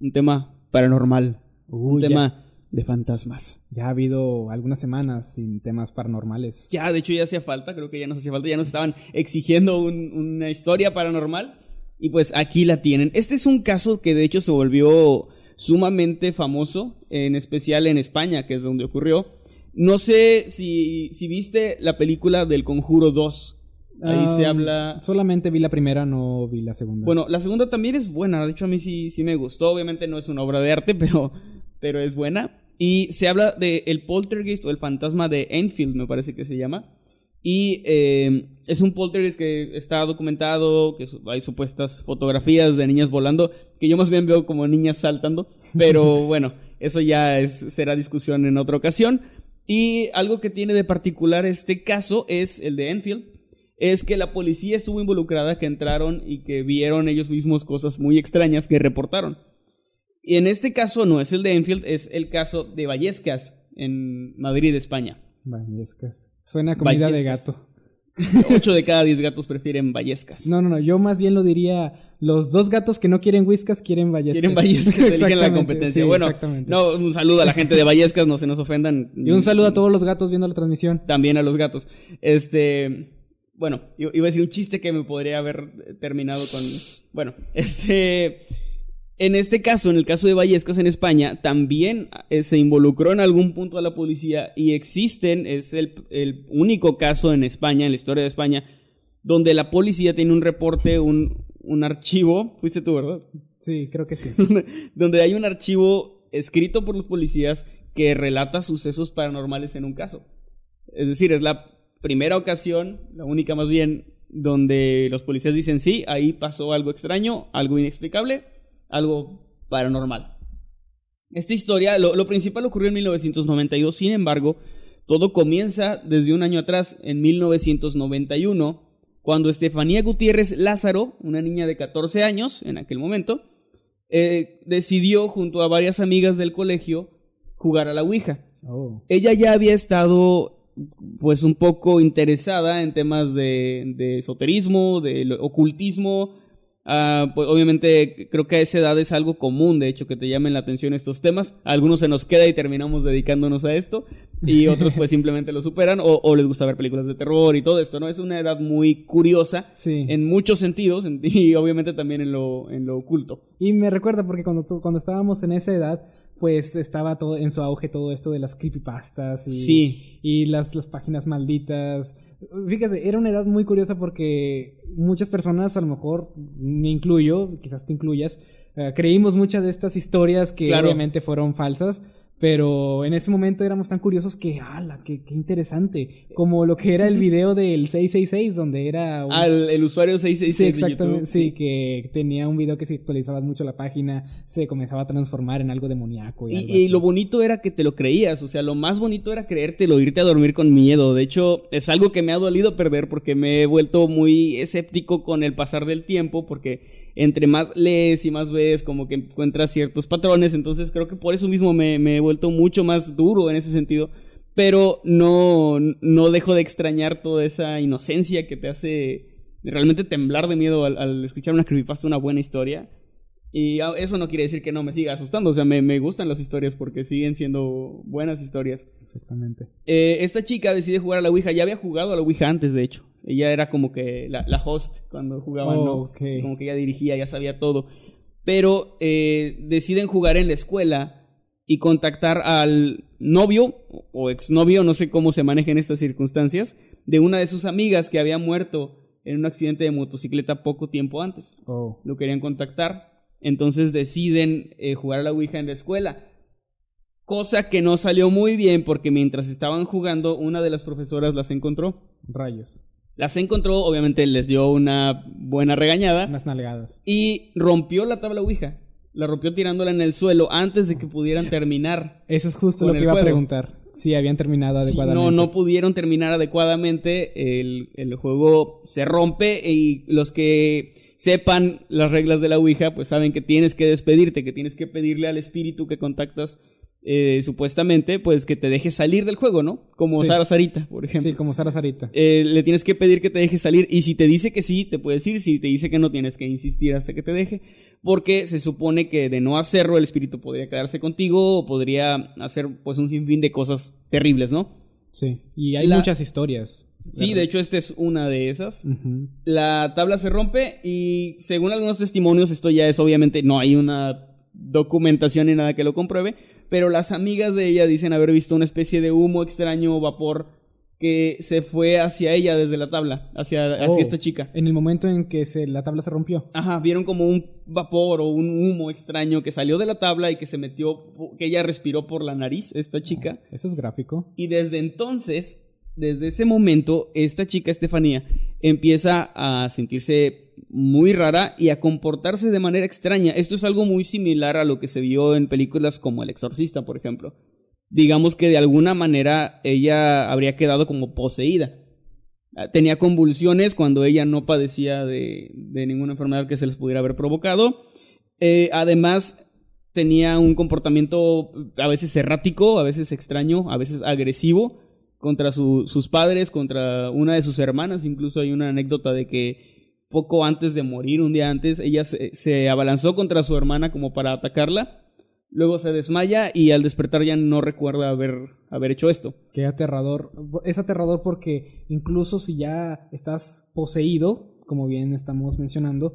S1: un tema paranormal, un
S2: ya,
S1: tema de fantasmas.
S2: ya ha habido algunas semanas sin temas paranormales.
S1: Ya, de hecho ya hacía falta, creo que ya nos hacía falta, ya nos estaban exigiendo un- una historia paranormal y pues aquí la tienen. Este es un caso que de hecho se volvió sumamente famoso, en especial en España, que es donde ocurrió. No sé si, si viste la película del Conjuro 2. Ahí se
S2: Um,
S1: habla...
S2: Solamente vi la primera, no vi la segunda.
S1: Bueno, la segunda también es buena. De hecho, a mí sí, sí me gustó. Obviamente no es una obra de arte, pero, pero es buena. Y se habla de el poltergeist o el fantasma de Enfield, me parece que se llama. Y eh, es un poltergeist que está documentado, que hay supuestas fotografías de niñas volando, que yo más bien veo como niñas saltando. Pero bueno, eso ya es, será discusión en otra ocasión. Y algo que tiene de particular este caso es el de Enfield es que la policía estuvo involucrada, que entraron y que vieron ellos mismos cosas muy extrañas que reportaron. Y en este caso no es el de Enfield, es el caso de Vallescas, en Madrid, España.
S2: Vallescas. Suena a comida de gato.
S1: 8 de cada 10 gatos prefieren Vallescas.
S2: No, no, no. Yo más bien lo diría. Los dos gatos que no quieren whiskas quieren Vallescas.
S1: Quieren Vallescas, eligen la competencia.
S2: sí,
S1: bueno, no, un saludo a la gente de Vallescas, no se nos ofendan.
S2: Y un saludo a todos los gatos viendo la transmisión.
S1: También a los gatos. Este. Bueno, iba a decir un chiste que me podría haber terminado con. Bueno, este. En este caso, en el caso de Vallescas en España, también eh, se involucró en algún punto a la policía y existen, es el, el único caso en España, en la historia de España, donde la policía tiene un reporte, un, un archivo, fuiste tú, ¿verdad?
S2: Sí, creo que sí.
S1: donde hay un archivo escrito por los policías que relata sucesos paranormales en un caso. Es decir, es la primera ocasión, la única más bien, donde los policías dicen sí, ahí pasó algo extraño, algo inexplicable, algo paranormal. Esta historia, lo, lo principal ocurrió en 1992, sin embargo, todo comienza desde un año atrás, en 1991, cuando Estefanía Gutiérrez Lázaro, una niña de 14 años en aquel momento, eh, decidió junto a varias amigas del colegio jugar a la Ouija.
S2: Oh.
S1: Ella ya había estado pues un poco interesada en temas de, de esoterismo, de ocultismo, Ah, pues obviamente creo que a esa edad es algo común, de hecho, que te llamen la atención estos temas. A algunos se nos queda y terminamos dedicándonos a esto, y otros pues simplemente lo superan o, o les gusta ver películas de terror y todo esto, ¿no? Es una edad muy curiosa
S2: Sí.
S1: en muchos sentidos en- y obviamente también en lo, en lo oculto.
S2: Y me recuerda porque cuando, cuando estábamos en esa edad, pues estaba todo en su auge todo esto de las creepypastas y,
S1: Sí.
S2: y las, las páginas malditas. Fíjate, era una edad muy curiosa porque muchas personas, a lo mejor me incluyo, quizás te incluyas, eh, creímos muchas de estas historias que
S1: Claro.
S2: obviamente fueron falsas. Pero en ese momento éramos tan curiosos que, ¡ala! Qué, qué interesante! Como lo que era el video del 666, donde era un-
S1: Al el usuario 666
S2: Sí,
S1: de
S2: exactamente.
S1: YouTube.
S2: Sí, que tenía un video que si actualizabas mucho la página, se comenzaba a transformar en algo demoníaco. Y,
S1: Y,
S2: algo
S1: y lo bonito era que te lo creías, o sea, lo más bonito era creértelo, irte a dormir con miedo. De hecho, es algo que me ha dolido perder porque me he vuelto muy escéptico con el pasar del tiempo, porque entre más lees y más ves, como que encuentras ciertos patrones, entonces creo que por eso mismo me, he vuelto mucho más duro en ese sentido. Pero no, no dejo de extrañar toda esa inocencia que te hace realmente temblar de miedo al, al escuchar una creepypasta, una buena historia. Y eso no quiere decir que no me siga asustando, o sea, me, me gustan las historias porque siguen siendo buenas historias.
S2: Exactamente.
S1: Eh, esta chica decide jugar a la Ouija, ya había jugado a la Ouija antes, de hecho. Ella era como que la, la host cuando jugaban,
S2: Oh,
S1: ¿no?
S2: ok.
S1: Así como que ella dirigía, ya sabía todo. Pero eh, deciden jugar en la escuela y contactar al novio o exnovio, no sé cómo se maneja en estas circunstancias, de una de sus amigas que había muerto en un accidente de motocicleta poco tiempo antes
S2: Oh.
S1: lo querían contactar. Entonces deciden eh, jugar a la Ouija en la escuela. Cosa que no salió muy bien porque mientras estaban jugando, una de las profesoras las encontró.
S2: Rayos.
S1: Las encontró, obviamente les dio una buena regañada
S2: Unas nalgadas.
S1: y rompió la tabla Ouija. La rompió tirándola en el suelo antes de que pudieran terminar.
S2: Eso es justo lo que iba a preguntar. Si habían terminado adecuadamente.
S1: no, no pudieron terminar adecuadamente, el, el juego se rompe y los que sepan las reglas de la Ouija, pues saben que tienes que despedirte, que tienes que pedirle al espíritu que contactas eh, supuestamente, pues que te deje salir del juego, ¿no? Como
S2: Sí.
S1: Sara Sarita, por ejemplo.
S2: Sí, como Sara Sarita.
S1: Eh, le tienes que pedir que te deje salir y si te dice que sí, te puedes ir, si te dice que no, tienes que insistir hasta que te deje, porque se supone que de no hacerlo el espíritu podría quedarse contigo o podría hacer pues un sinfín de cosas terribles, ¿no?
S2: Sí. Y hay
S1: La-
S2: muchas historias.
S1: Sí, de hecho esta es una de esas. La tabla se rompe y según algunos testimonios, esto ya es obviamente, no hay una documentación ni nada que lo compruebe, pero las amigas de ella dicen haber visto una especie de humo extraño o vapor que se fue hacia ella desde la tabla, hacia, hacia
S2: Oh,
S1: esta chica.
S2: En el momento en que se, la tabla se rompió.
S1: Ajá, vieron como un vapor o un humo extraño que salió de la tabla y que se metió, que ella respiró por la nariz, esta chica.
S2: Eso es gráfico.
S1: Y desde entonces, desde ese momento, esta chica Estefanía empieza a sentirse muy rara y a comportarse de manera extraña. Esto es algo muy similar a lo que se vio en películas como El Exorcista, por ejemplo. Digamos que de alguna manera ella habría quedado como poseída. Ah, Tenía convulsiones cuando ella no padecía de, de ninguna enfermedad que se les pudiera haber provocado. Eh, además, tenía un comportamiento a veces errático, a veces extraño, a veces agresivo contra su- sus padres, contra una de sus hermanas. Incluso hay una anécdota de que poco antes de morir, un día antes, ella se, se abalanzó contra su hermana como para atacarla. Luego se desmaya y al despertar ya no recuerda haber, haber hecho esto.
S2: Qué aterrador. Es aterrador porque incluso si ya estás poseído, como bien estamos mencionando,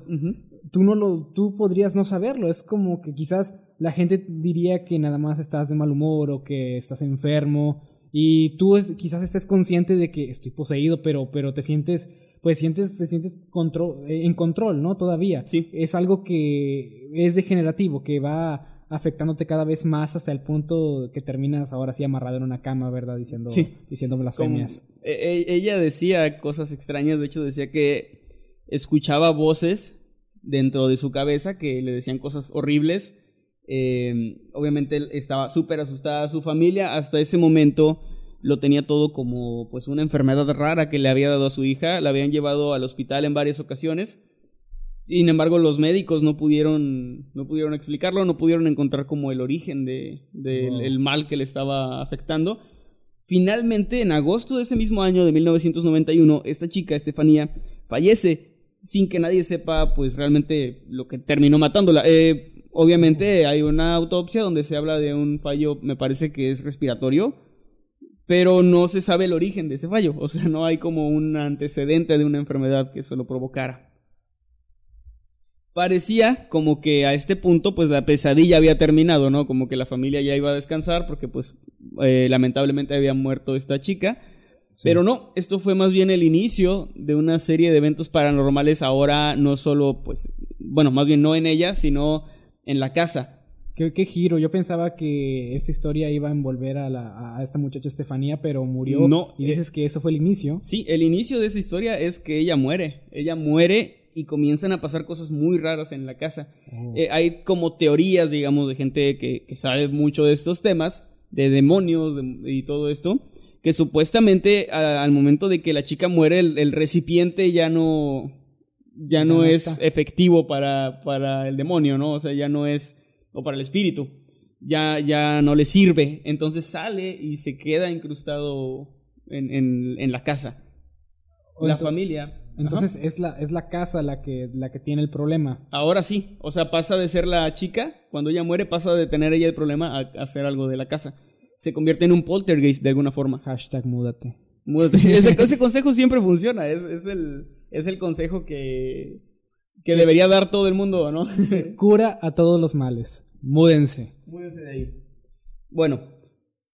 S2: tú no lo, tú podrías no saberlo. Es como que quizás la gente diría que nada más estás de mal humor o que estás enfermo y tú es- quizás estés consciente de que estoy poseído, pero, pero te sientes, pues sientes, te sientes eh, en control, ¿no? Todavía.
S1: Sí.
S2: Es algo que es degenerativo, que va afectándote cada vez más hasta el punto que terminas ahora sí amarrado en una cama, ¿verdad? Diciendo,
S1: Sí.
S2: diciendo blasfemias.
S1: e- e- ella decía cosas extrañas, de hecho decía que escuchaba voces dentro de su cabeza que le decían cosas horribles. Eh, obviamente él estaba súper asustada su familia, hasta ese momento lo tenía todo como pues una enfermedad rara que le había dado a su hija, la habían llevado al hospital en varias ocasiones. Sin embargo, los médicos no pudieron, no pudieron explicarlo, no pudieron encontrar como el origen de, del
S2: Wow.
S1: el mal que le estaba afectando. Finalmente, en agosto de ese mismo año de 1991, esta chica, Estefanía, fallece sin que nadie sepa pues realmente lo que terminó matándola. Eh, obviamente hay una autopsia donde se habla de un fallo, me parece que es respiratorio, pero no se sabe el origen de ese fallo, o sea, no hay como un antecedente de una enfermedad que eso lo provocara. Parecía como que a este punto pues la pesadilla había terminado, ¿no? Como que la familia ya iba a descansar porque pues eh, lamentablemente había muerto esta chica. Pero no, esto fue más bien el inicio de una serie de eventos paranormales ahora no solo pues, bueno, más bien no en ella, sino en la casa.
S2: ¿Qué, qué giro? Yo pensaba que esta historia iba a envolver a, la, a esta muchacha Estefanía, pero murió.
S1: No,
S2: Y dices que eso fue el inicio.
S1: Sí, el inicio de esa historia es que ella muere. Ella muere y comienzan a pasar cosas muy raras en la casa.
S2: Oh.
S1: Eh, hay como teorías, digamos, de gente que, que sabe mucho de estos temas, de demonios de- y todo esto, que supuestamente a- al momento de que la chica muere, el, el recipiente ya no, ya no,
S2: no
S1: es
S2: está.
S1: efectivo para, para el demonio, ¿no? O sea, ya no es, o para el espíritu, ya, ya no le sirve. Entonces sale y se queda incrustado en, en, en la casa.
S2: O
S1: La familia.
S2: Entonces es la, es la casa la que, la que tiene el problema.
S1: Ahora sí, o sea, pasa de ser la chica, cuando ella muere, pasa de tener ella el problema a a hacer algo de la casa. Se convierte en un poltergeist de alguna forma.
S2: Hashtag múdate.
S1: Múdate. Ese, ese consejo siempre funciona, es, es, el, es el consejo que, que debería dar todo el mundo, ¿no?
S2: Cura a todos los males. Múdense.
S1: Múdense de ahí. Bueno,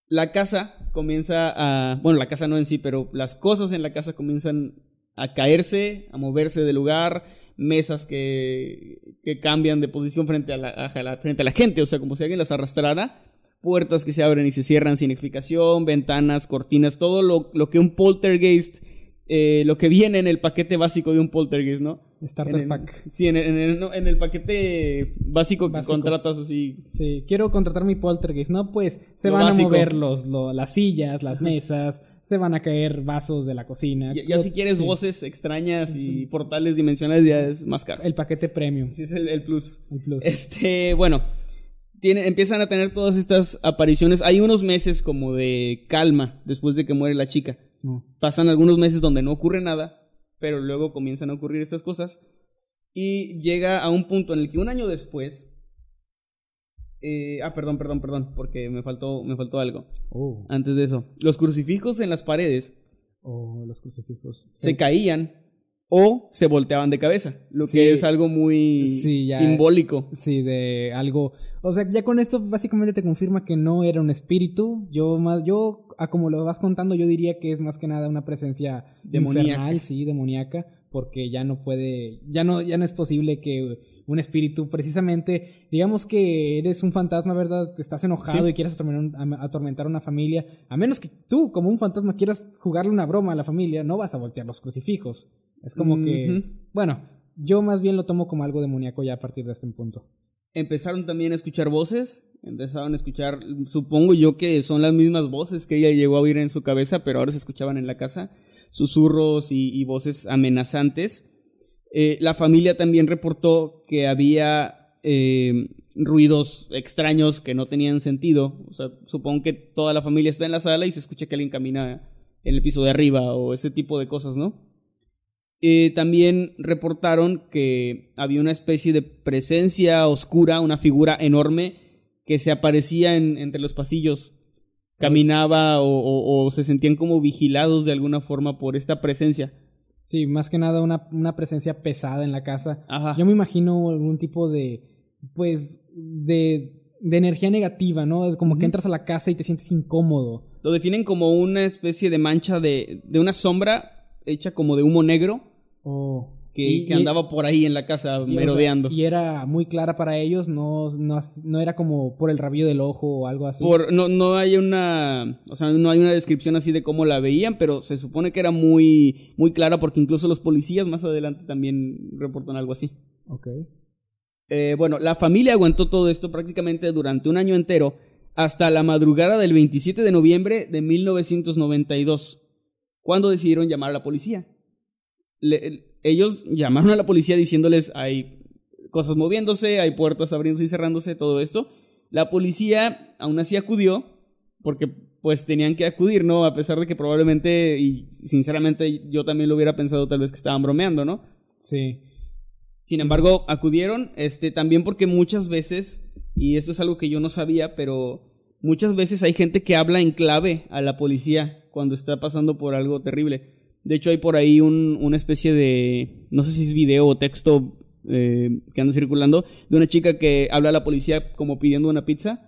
S1: la casa comienza a. Bueno, la casa no en sí, pero las cosas en la casa comienzan a caerse, a moverse de lugar, mesas que, que cambian de posición frente a, la, a la- frente a la gente, o sea, como si alguien las arrastrara, puertas que se abren y se cierran sin explicación, ventanas, cortinas, todo lo, lo que un poltergeist, eh, lo que viene en el paquete básico de un poltergeist, ¿no?
S2: Starter
S1: el-
S2: pack.
S1: Sí, en el, en el- en el paquete básico que contratas así
S2: Sí, quiero contratar mi poltergeist. No, pues se
S1: Lo
S2: van
S1: básico.
S2: a mover los, lo- las sillas, las mesas, se van a caer vasos de la cocina.
S1: Ya, ya si quieres
S2: Sí,
S1: voces extrañas y portales dimensionales ya es más caro.
S2: El paquete premium.
S1: Ese es el, el plus.
S2: El plus.
S1: Este, bueno, tiene, empiezan a tener todas estas apariciones. Hay unos meses como de calma después de que muere la chica.
S2: No.
S1: Pasan algunos meses donde no ocurre nada, pero luego comienzan a ocurrir estas cosas. Y llega a un punto en el que un año después... eh, ah, perdón, perdón, perdón, porque me faltó, me faltó algo.
S2: Oh,
S1: Antes de eso, los crucifijos en las paredes
S2: oh, los crucifijos.
S1: se caían o se volteaban de cabeza, lo
S2: Sí.
S1: que es algo muy
S2: Sí, ya.
S1: simbólico.
S2: Sí, de algo. O sea, ya con esto básicamente te confirma que no era un espíritu. Yo más, yo, a como lo vas contando, yo diría que es más que nada una presencia
S1: Demoníaca.
S2: infernal, sí, demoníaca, porque ya no puede, ya no, ya no es posible que un espíritu, precisamente, digamos que eres un fantasma, ¿verdad? Te estás enojado
S1: Sí.
S2: y quieres atormentar, a- atormentar a una familia, a menos que tú, como un fantasma, quieras jugarle una broma a la familia, no vas a voltear los crucifijos. Es como que, bueno, yo más bien lo tomo como algo demoníaco ya a partir de este punto.
S1: Empezaron también a escuchar voces, empezaron a escuchar, supongo yo que son las mismas voces que ella llegó a oír en su cabeza, pero ahora se escuchaban en la casa, susurros y, voces amenazantes. Eh, la familia también reportó que había eh, ruidos extraños que no tenían sentido. O sea, supongo que toda la familia está en la sala y se escucha que alguien camina en el piso de arriba o ese tipo de cosas, ¿no? Eh, también reportaron que había una especie de presencia oscura, una figura enorme que se aparecía en- entre los pasillos. Caminaba o, o- o se sentían como vigilados de alguna forma por esta presencia.
S2: Sí, más que nada una, una presencia pesada en la casa.
S1: Ajá.
S2: Yo me imagino algún tipo de, pues, de, de energía negativa, ¿no? Como que entras a la casa y te sientes incómodo.
S1: Lo definen como una especie de mancha de, de una sombra hecha como de humo negro
S2: O
S1: que,
S2: y-
S1: que
S2: y-
S1: andaba por ahí en la casa
S2: y, o sea,
S1: merodeando.
S2: y era muy clara para ellos, no, no, no era como por el rabillo del ojo o algo así.
S1: Por, no, no hay una, o sea, no hay una descripción así de cómo la veían, pero se supone que era muy, muy clara porque incluso los policías más adelante también reportan algo así.
S2: Ok.
S1: Eh, bueno, la familia aguantó todo esto prácticamente durante un año entero hasta la madrugada del 27 de noviembre de 1992, cuando decidieron llamar a la policía. Le- ellos llamaron a la policía diciéndoles hay cosas moviéndose, hay puertas abriéndose y cerrándose, todo esto. La policía aún así acudió porque pues tenían que acudir, ¿no? A pesar de que probablemente y sinceramente yo también lo hubiera pensado tal vez que estaban bromeando, ¿no?
S2: Sí.
S1: Sin embargo, acudieron, este, también porque muchas veces, y esto es algo que yo no sabía, pero muchas veces hay gente que habla en clave a la policía cuando está pasando por algo terrible. De hecho, hay por ahí un, una especie de, no sé si es video o texto eh, que anda circulando, de una chica que habla a la policía como pidiendo una pizza.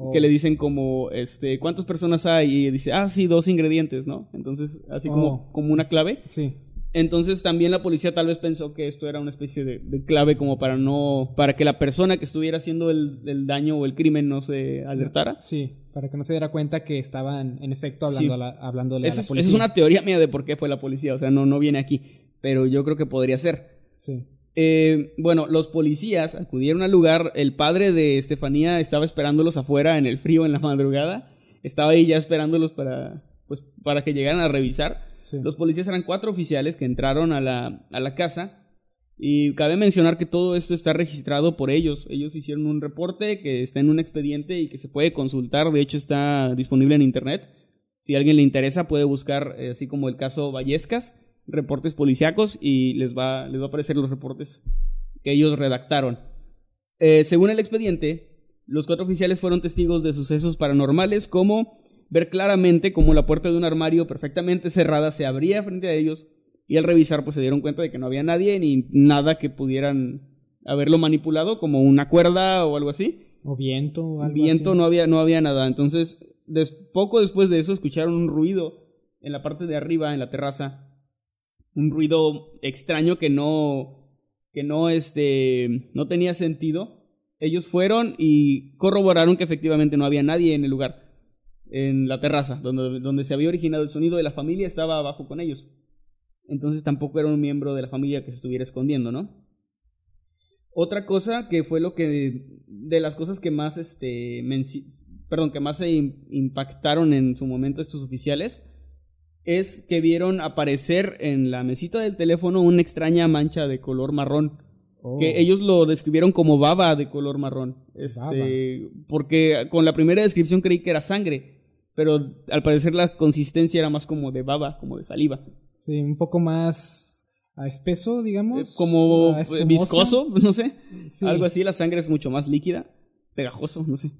S2: Oh.
S1: Que le dicen como, este, ¿cuántas personas hay? Y dice, ah, sí, dos ingredientes, ¿no? Entonces, así como,
S2: Oh.
S1: como una clave.
S2: Sí.
S1: Entonces también la policía tal vez pensó que esto era una especie de, de clave como para no, para que la persona que estuviera haciendo el, el daño o el crimen no se alertara.
S2: Sí, para que no se diera cuenta que estaban en efecto hablando
S1: Sí.
S2: a la, hablándole a
S1: Esa
S2: la
S1: es,
S2: policía.
S1: esa es una teoría mía de por qué fue la policía, o sea, no, no viene aquí, pero yo creo que podría ser.
S2: Sí.
S1: Eh, bueno, los policías acudieron al lugar, el padre de Estefanía estaba esperándolos afuera en el frío en la madrugada, estaba ahí ya esperándolos para, pues, para que llegaran a revisar. Los policías eran cuatro oficiales que entraron a la, a la casa y cabe mencionar que todo esto está registrado por ellos. Ellos hicieron un reporte que está en un expediente y que se puede consultar, de hecho está disponible en internet. Si a alguien le interesa puede buscar, eh, así como el caso Vallescas, reportes policíacos y les va, les va a aparecer los reportes que ellos redactaron. Eh, según el expediente, los cuatro oficiales fueron testigos de sucesos paranormales como ver claramente cómo la puerta de un armario perfectamente cerrada se abría frente a ellos y al revisar pues se dieron cuenta de que no había nadie ni nada que pudieran haberlo manipulado como una cuerda o algo así.
S2: O viento o algo
S1: Viento
S2: así.
S1: no había no había nada. Entonces, des- poco después de eso escucharon un ruido en la parte de arriba en la terraza. Un ruido extraño que no que no este no tenía sentido. Ellos fueron y corroboraron que efectivamente no había nadie en el lugar en la terraza, donde, donde se había originado el sonido de la familia, estaba abajo con ellos. Entonces tampoco era un miembro de la familia que se estuviera escondiendo, ¿no? Otra cosa que fue lo que, de las cosas que más, este, perdón, que más se im- impactaron en su momento estos oficiales, es que vieron aparecer en la mesita del teléfono una extraña mancha de color marrón
S2: Oh.
S1: que ellos lo describieron como baba de color marrón. Este, porque con la primera descripción creí que era sangre, pero al parecer la consistencia era más como de baba, como de saliva.
S2: Sí, un poco más a espeso,
S1: Eh,
S2: digamos.
S1: Como
S2: a
S1: eh, viscoso, no sé.
S2: Sí.
S1: Algo así, la sangre es mucho más líquida, pegajoso, no sé.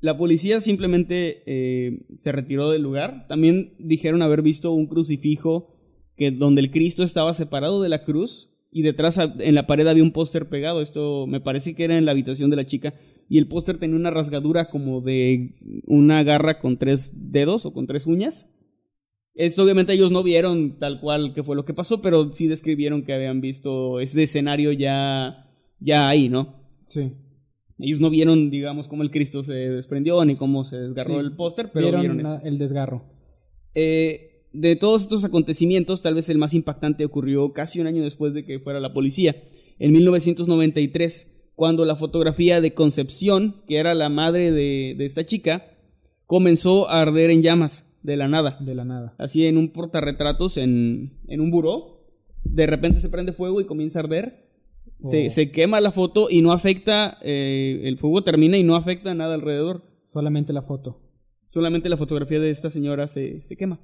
S1: La policía simplemente eh, se retiró del lugar. También dijeron haber visto un crucifijo que donde el Cristo estaba separado de la cruz y detrás en la pared había un póster pegado. Esto me parece que era en la habitación de la chica y el póster tenía una rasgadura como de una garra con tres dedos o con tres uñas. Esto obviamente ellos no vieron tal cual que fue lo que pasó, pero sí describieron que habían visto ese escenario ya, ya ahí, ¿no?
S2: Sí.
S1: Ellos no vieron, digamos, cómo el Cristo se desprendió ni cómo se desgarró
S2: Sí.
S1: el póster, pero
S2: Vieron,
S1: vieron, esto.
S2: el desgarro.
S1: Eh, de todos estos acontecimientos, tal vez el más impactante ocurrió casi un año después de que fuera la policía, en 1993, cuando la fotografía de Concepción, que era la madre de, de esta chica, comenzó a arder en llamas de la nada.
S2: De la nada.
S1: Así en un portarretratos en, en un buró, de repente se prende fuego y comienza a arder. Se,
S2: Oh.
S1: se quema la foto y no afecta, eh, el fuego termina y no afecta nada alrededor.
S2: Solamente la foto.
S1: Solamente la fotografía de esta señora se, se quema.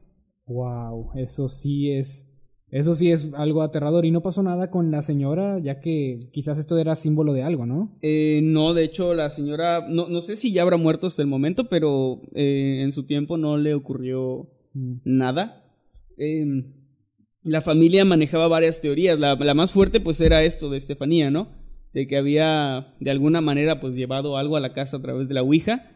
S2: Wow, eso sí es. Eso sí es algo aterrador. Y no pasó nada con la señora, ya que quizás esto era símbolo de algo, ¿no?
S1: Eh, no, de hecho, la señora, no, no sé si ya habrá muerto hasta el momento, pero eh, en su tiempo no le ocurrió
S2: Mm.
S1: nada. Eh, la familia manejaba varias teorías. La, la más fuerte, pues, era esto de Estefanía, ¿no? De que había, de alguna manera, pues, llevado algo a la casa a través de la Ouija.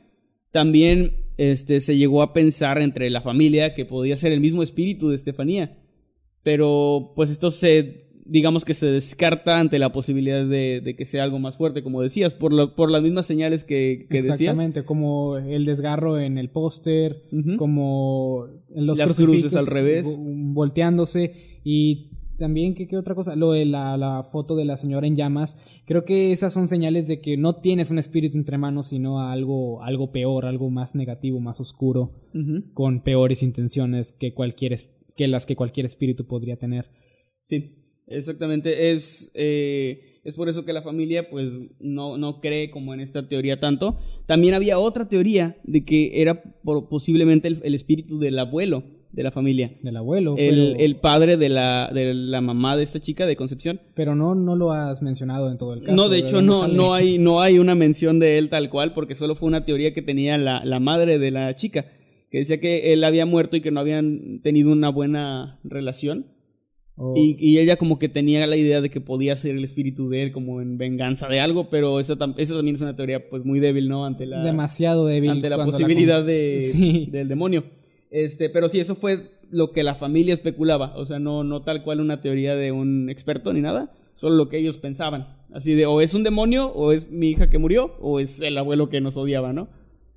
S1: También, este, se llegó a pensar entre la familia que podía ser el mismo espíritu de Estefanía. Pero, pues, esto se, digamos que se descarta ante la posibilidad de, de que sea algo más fuerte, como decías, por, lo- por las mismas señales que, que decías.
S2: Exactamente, como el desgarro en el póster, como en los
S1: Las cruces al revés.
S2: vo- volteándose y también ¿qué, qué otra cosa lo de la, la foto de la señora en llamas creo que esas son señales de que no tienes un espíritu entre manos sino algo algo peor algo más negativo más oscuro con peores intenciones que cualquier es- que las que cualquier espíritu podría tener
S1: Sí, exactamente. Es, eh, es por eso que la familia pues no, no cree como en esta teoría tanto. También había otra teoría de que era por- posiblemente el, el espíritu del abuelo de la familia.
S2: Del abuelo.
S1: El,
S2: pero,
S1: el padre de la, de la mamá de esta chica de Concepción.
S2: pero no, no lo has mencionado en todo el caso.
S1: No, de hecho, no,
S2: sale?
S1: no, hay, no hay una mención de él tal cual, porque solo fue una teoría que tenía la, la madre de la chica, que decía que él había muerto y que no habían tenido una buena relación.
S2: O-
S1: Y, y ella como que tenía la idea de que podía ser el espíritu de él como en venganza de algo, pero esa, tam- esa también es una teoría pues muy débil, ¿no? Ante la,
S2: demasiado débil.
S1: ante la posibilidad de,
S2: Sí.
S1: del demonio. Este, pero sí, eso fue lo que la familia especulaba, o sea, no, no tal cual una teoría de un experto ni nada, solo lo que ellos pensaban. Así de, o es un demonio, o es mi hija que murió, o es el abuelo que nos odiaba, ¿no?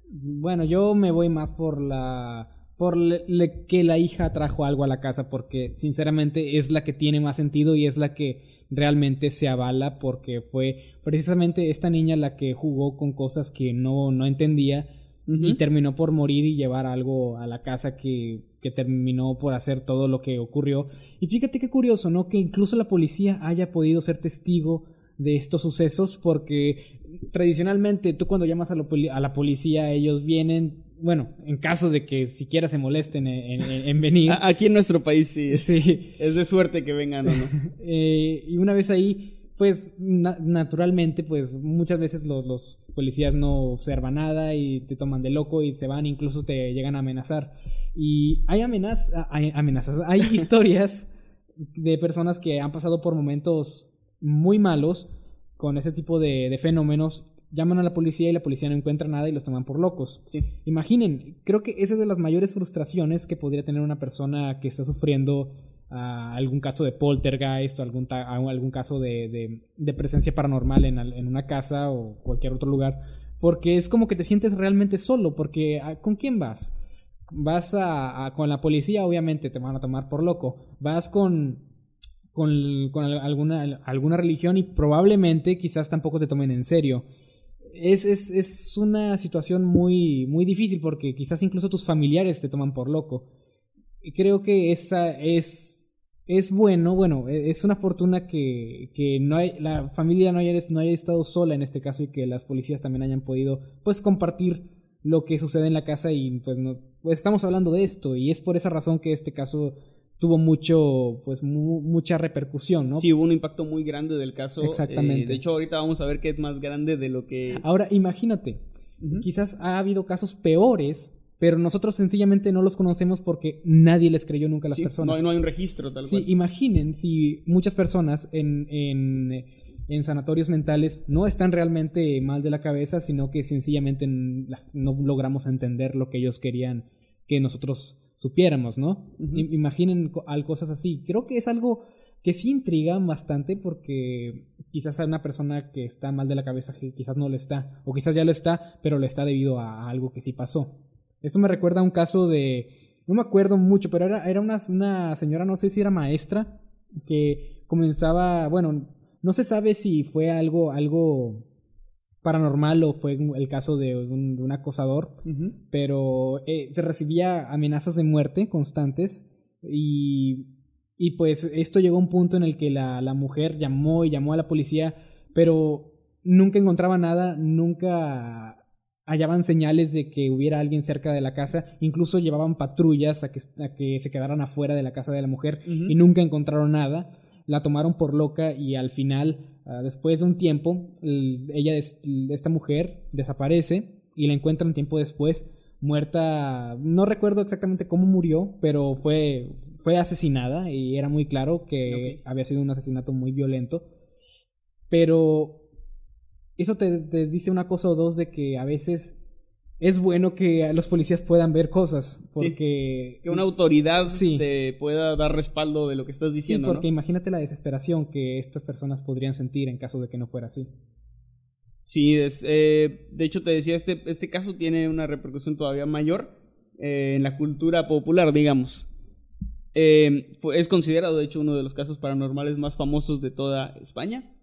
S2: Bueno, yo me voy más por la por le- le- que la hija trajo algo a la casa porque sinceramente es la que tiene más sentido y es la que realmente se avala porque fue precisamente esta niña la que jugó con cosas que no, no entendía y terminó por morir y llevar algo a la casa que, que terminó por hacer todo lo que ocurrió. Y fíjate qué curioso, ¿no? Que incluso la policía haya podido ser testigo de estos sucesos porque tradicionalmente tú cuando llamas a, a la policía ellos vienen, bueno, en caso de que siquiera se molesten en, en- en venir.
S1: Aquí en nuestro país sí es,
S2: Sí.
S1: es de suerte que vengan o no.
S2: Eh, y una vez ahí, pues na- naturalmente, pues muchas veces los, los policías no observan nada y te toman de loco y se van, incluso te llegan a amenazar. Y hay amenazas, hay historias de personas que han pasado por momentos muy malos con ese tipo de, de fenómenos. Llaman a la policía y la policía no encuentra nada y los toman por locos.
S1: Sí.
S2: Imaginen, creo que esa es de las mayores frustraciones que podría tener una persona que está sufriendo ah, algún caso de poltergeist o algún, algún caso de, de- de presencia paranormal en, en una casa o cualquier otro lugar. Porque es como que te sientes realmente solo, porque ah, ¿con quién vas? Vas a, a- con la policía, obviamente te van a tomar por loco. Vas con, con, con al- alguna, alguna religión y probablemente quizás tampoco te tomen en serio es, es, es una situación muy, muy difícil porque quizás incluso tus familiares te toman por loco. Y creo que esa es, es bueno, bueno, e- es una fortuna que, que no hay, la familia no haya, no haya estado sola en este caso y que las policías también hayan podido pues compartir lo que sucede en la casa y pues no, pues estamos hablando de esto y es por esa razón que este caso tuvo mucho, pues mu- mucha repercusión, ¿no?
S1: Sí, hubo un impacto muy grande del caso.
S2: Exactamente.
S1: Eh, de hecho, ahorita vamos a ver que es más grande de lo que...
S2: Ahora, imagínate, quizás ha habido casos peores, pero nosotros sencillamente no los conocemos porque nadie les creyó nunca a las
S1: Sí,
S2: personas.
S1: No, hay- no hay un registro tal
S2: Sí,
S1: cual.
S2: imaginen si muchas personas en, en, en sanatorios mentales no están realmente mal de la cabeza, sino que sencillamente no logramos entender lo que ellos querían que nosotros supiéramos, ¿no? Imaginen cosas así. Creo que es algo que sí intriga bastante porque quizás a una persona que está mal de la cabeza quizás no lo está, o quizás ya lo está, pero lo está debido a algo que sí pasó. Esto me recuerda a un caso de, no me acuerdo mucho, pero era, era una, una señora, no sé si era maestra, que comenzaba, bueno, no se sabe si fue algo, algo paranormal o fue el caso de un, de un acosador, pero eh, se recibía amenazas de muerte constantes y, y pues esto llegó a un punto en el que la, la mujer llamó y llamó a la policía, pero nunca encontraba nada, nunca hallaban señales de que hubiera alguien cerca de la casa, incluso llevaban patrullas a que, a que se quedaran afuera de la casa de la mujer y nunca encontraron nada. La tomaron por loca y al final, ah, después de un tiempo, el- ella, esta mujer, desaparece y la encuentran tiempo después muerta. No recuerdo exactamente cómo murió, pero fue, fue asesinada y era muy claro que había sido un asesinato muy violento. Pero eso te, te dice una cosa o dos de que a veces es bueno que los policías puedan ver cosas. Porque.
S1: Que una autoridad
S2: Sí.
S1: te pueda dar respaldo de lo que estás
S2: Sí,
S1: diciendo,
S2: porque
S1: ¿no?
S2: imagínate la desesperación que estas personas podrían sentir en caso de que no fuera así.
S1: Sí, es, eh, de hecho te decía, este, este caso tiene una repercusión todavía mayor eh, en la cultura popular, digamos. Eh, es considerado, de hecho, uno de los casos paranormales más famosos de toda España.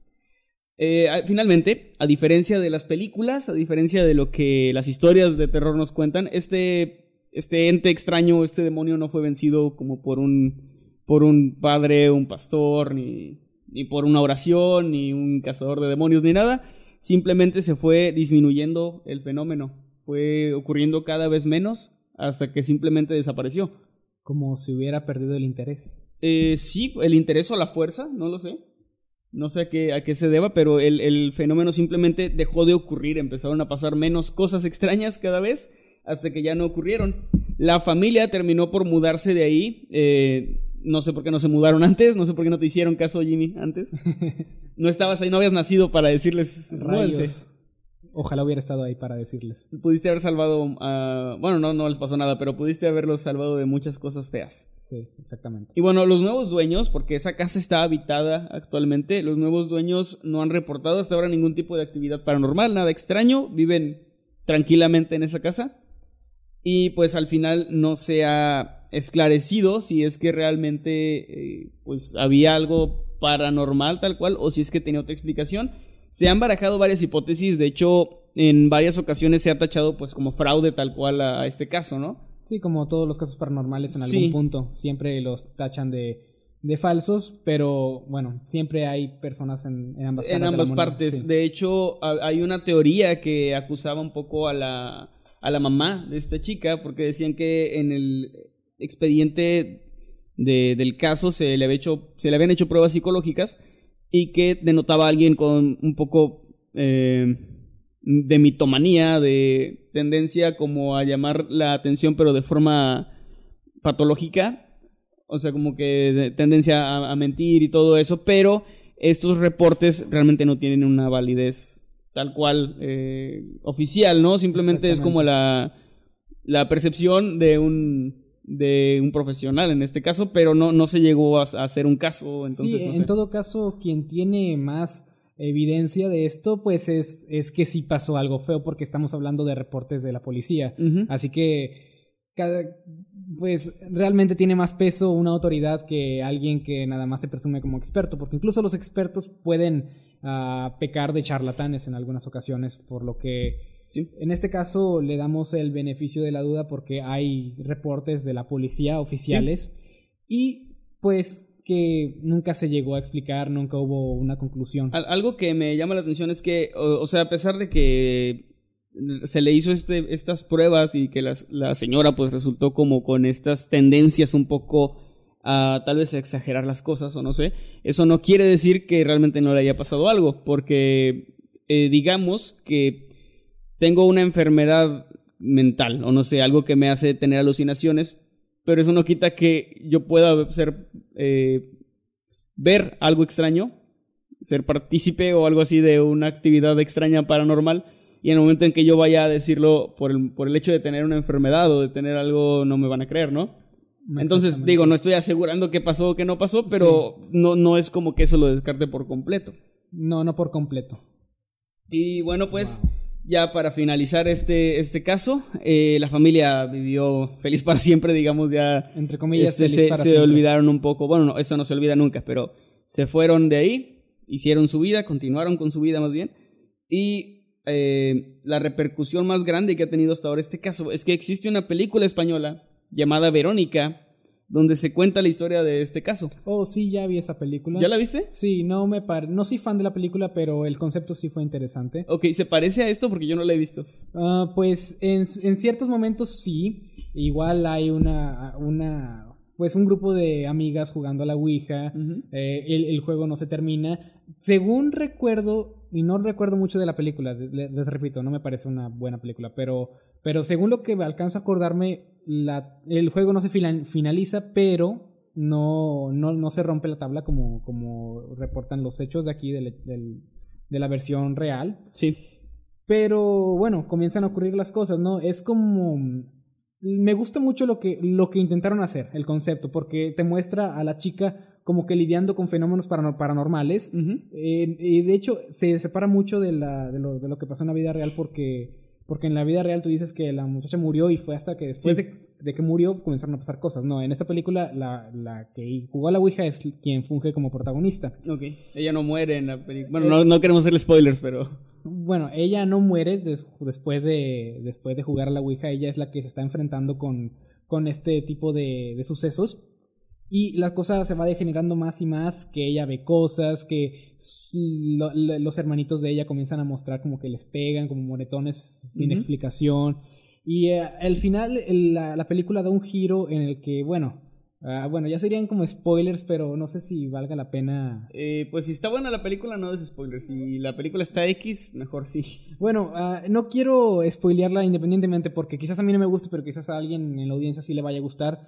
S1: Eh, finalmente, a diferencia de las películas, a diferencia de lo que las historias de terror nos cuentan, este, este ente extraño, este demonio no fue vencido como por un, por un padre, un pastor, ni, ni por una oración, ni un cazador de demonios, ni nada. Simplemente se fue disminuyendo el fenómeno. Fue ocurriendo cada vez menos hasta que simplemente desapareció.
S2: Como si hubiera perdido el interés.
S1: Eh, sí, el interés o la fuerza, no lo sé. No sé a qué, a qué se deba, pero el, el fenómeno simplemente dejó de ocurrir. Empezaron a pasar menos cosas extrañas cada vez hasta que ya no ocurrieron. La familia terminó por mudarse de ahí. Eh, no sé por qué no se mudaron antes, no sé por qué no te hicieron caso, Jimmy, antes. No estabas ahí, no habías nacido para decirles.
S2: Rayos. Ojalá hubiera estado ahí para decirles.
S1: Pudiste haber salvado. Bueno, no, no les pasó nada, pero pudiste haberlos salvado de muchas cosas feas.
S2: Sí, exactamente.
S1: Y bueno, los nuevos dueños, porque esa casa está habitada actualmente, los nuevos dueños no han reportado hasta ahora ningún tipo de actividad paranormal, nada extraño, viven tranquilamente en esa casa. Y pues al final no se ha esclarecido si es que realmente eh, pues había algo paranormal tal cual o si es que tenía otra explicación. Se han barajado varias hipótesis, de hecho en varias ocasiones se ha tachado pues como fraude tal cual a, a este caso, ¿no?
S2: Sí, como todos los casos paranormales en algún
S1: Sí.
S2: punto, siempre los tachan de, de falsos, pero bueno, siempre hay personas en, en ambas,
S1: en
S2: de
S1: ambas partes.
S2: sí.
S1: De hecho, ha- hay una teoría que acusaba un poco a la, a la mamá de esta chica, porque decían que en el expediente de- del caso se le, había hecho, se le habían hecho pruebas psicológicas y que denotaba a alguien con un poco eh, de mitomanía, de tendencia como a llamar la atención, pero de forma patológica. O sea, como que de tendencia a, a mentir y todo eso, pero estos reportes realmente no tienen una validez tal cual eh, oficial, ¿no? Simplemente es como la, la percepción de un de un profesional en este caso, pero no, no se llegó a, a hacer un caso, entonces
S2: sí,
S1: no
S2: en todo caso, quien tiene más evidencia de esto, pues es, es que sí pasó algo feo, porque estamos hablando de reportes de la policía. Así que, cada, pues realmente tiene más peso una autoridad que alguien que nada más se presume como experto, porque incluso los expertos pueden ah, pecar de charlatanes en algunas ocasiones, por lo que
S1: Sí.
S2: en este caso le damos el beneficio de la duda porque hay reportes de la policía oficiales y pues que nunca se llegó a explicar, nunca hubo una conclusión.
S1: Al- algo que me llama la atención es que, o, o sea, a pesar de que se le hizo este, estas pruebas y que la, la señora pues resultó como con estas tendencias un poco a tal vez a exagerar las cosas o no sé, eso no quiere decir que realmente no le haya pasado algo, porque eh, digamos que tengo una enfermedad mental o no sé, algo que me hace tener alucinaciones, pero eso no quita que yo pueda ser, eh, ver algo extraño ser partícipe o algo así de una actividad extraña paranormal y en el momento en que yo vaya a decirlo por el, por el hecho de tener una enfermedad o de tener algo no me van a creer, ¿no? Entonces digo, no estoy asegurando qué pasó o qué no pasó, pero no, no es como que eso lo descarte por completo.
S2: No, no por completo.
S1: Y bueno, pues ya para finalizar este, este caso, eh, la familia vivió feliz para siempre, digamos, ya
S2: Entre comillas,
S1: este,
S2: feliz
S1: se,
S2: para
S1: se
S2: siempre.
S1: olvidaron un poco. Bueno, no, eso no se olvida nunca, pero se fueron de ahí, hicieron su vida, continuaron con su vida más bien. Y eh, la repercusión más grande que ha tenido hasta ahora este caso es que existe una película española llamada Verónica, donde se cuenta la historia de este caso.
S2: Oh, sí, ya vi esa película.
S1: ¿Ya la viste?
S2: Sí, no me par... no soy fan de la película, pero el concepto sí fue interesante.
S1: Ok, ¿se parece a esto? Porque yo no la he visto.
S2: Ah, pues en, en ciertos momentos sí. Igual hay una, una, pues un grupo de amigas jugando a la Ouija. Eh, el, el juego no se termina. Según recuerdo, y no recuerdo mucho de la película, les, repito, no me parece una buena película, pero, pero según lo que alcanzo a acordarme, la, el juego no se finaliza, pero no, no, no se rompe la tabla como, como reportan los hechos de aquí de, la- del- de la versión real.
S1: Sí.
S2: Pero bueno, comienzan a ocurrir las cosas, ¿no? Es como... Me gusta mucho lo que, lo que intentaron hacer, el concepto, porque te muestra a la chica como que lidiando con fenómenos parano- paranormales. Eh, y de hecho, se separa mucho de, la, de, lo, de lo que pasó en la vida real porque, porque en la vida real tú dices que la muchacha murió y fue hasta que después
S1: Sí.
S2: de, de que murió comenzaron a pasar cosas. No, en esta película la, la que jugó a la Ouija es quien funge como protagonista.
S1: Ok. Ella no muere en la película. Bueno, no, no queremos hacerle spoilers, pero.
S2: Bueno, ella no muere des- después, de, después de jugar a la Ouija. Ella es la que se está enfrentando con, con este tipo de, de sucesos. Y la cosa se va degenerando más y más, que ella ve cosas, que lo- lo- los hermanitos de ella comienzan a mostrar como que les pegan, como moretones sin
S1: Ujú.
S2: explicación. Y eh, al final el- la, la película da un giro en el que, bueno, ah, bueno, ya serían como spoilers, pero no sé si valga la pena.
S1: Eh, pues si está buena la película, no es spoiler. Si la película está X, mejor sí.
S2: Bueno, ah, no quiero spoilearla independientemente porque quizás a mí no me guste, pero quizás a alguien en la audiencia sí le vaya a gustar.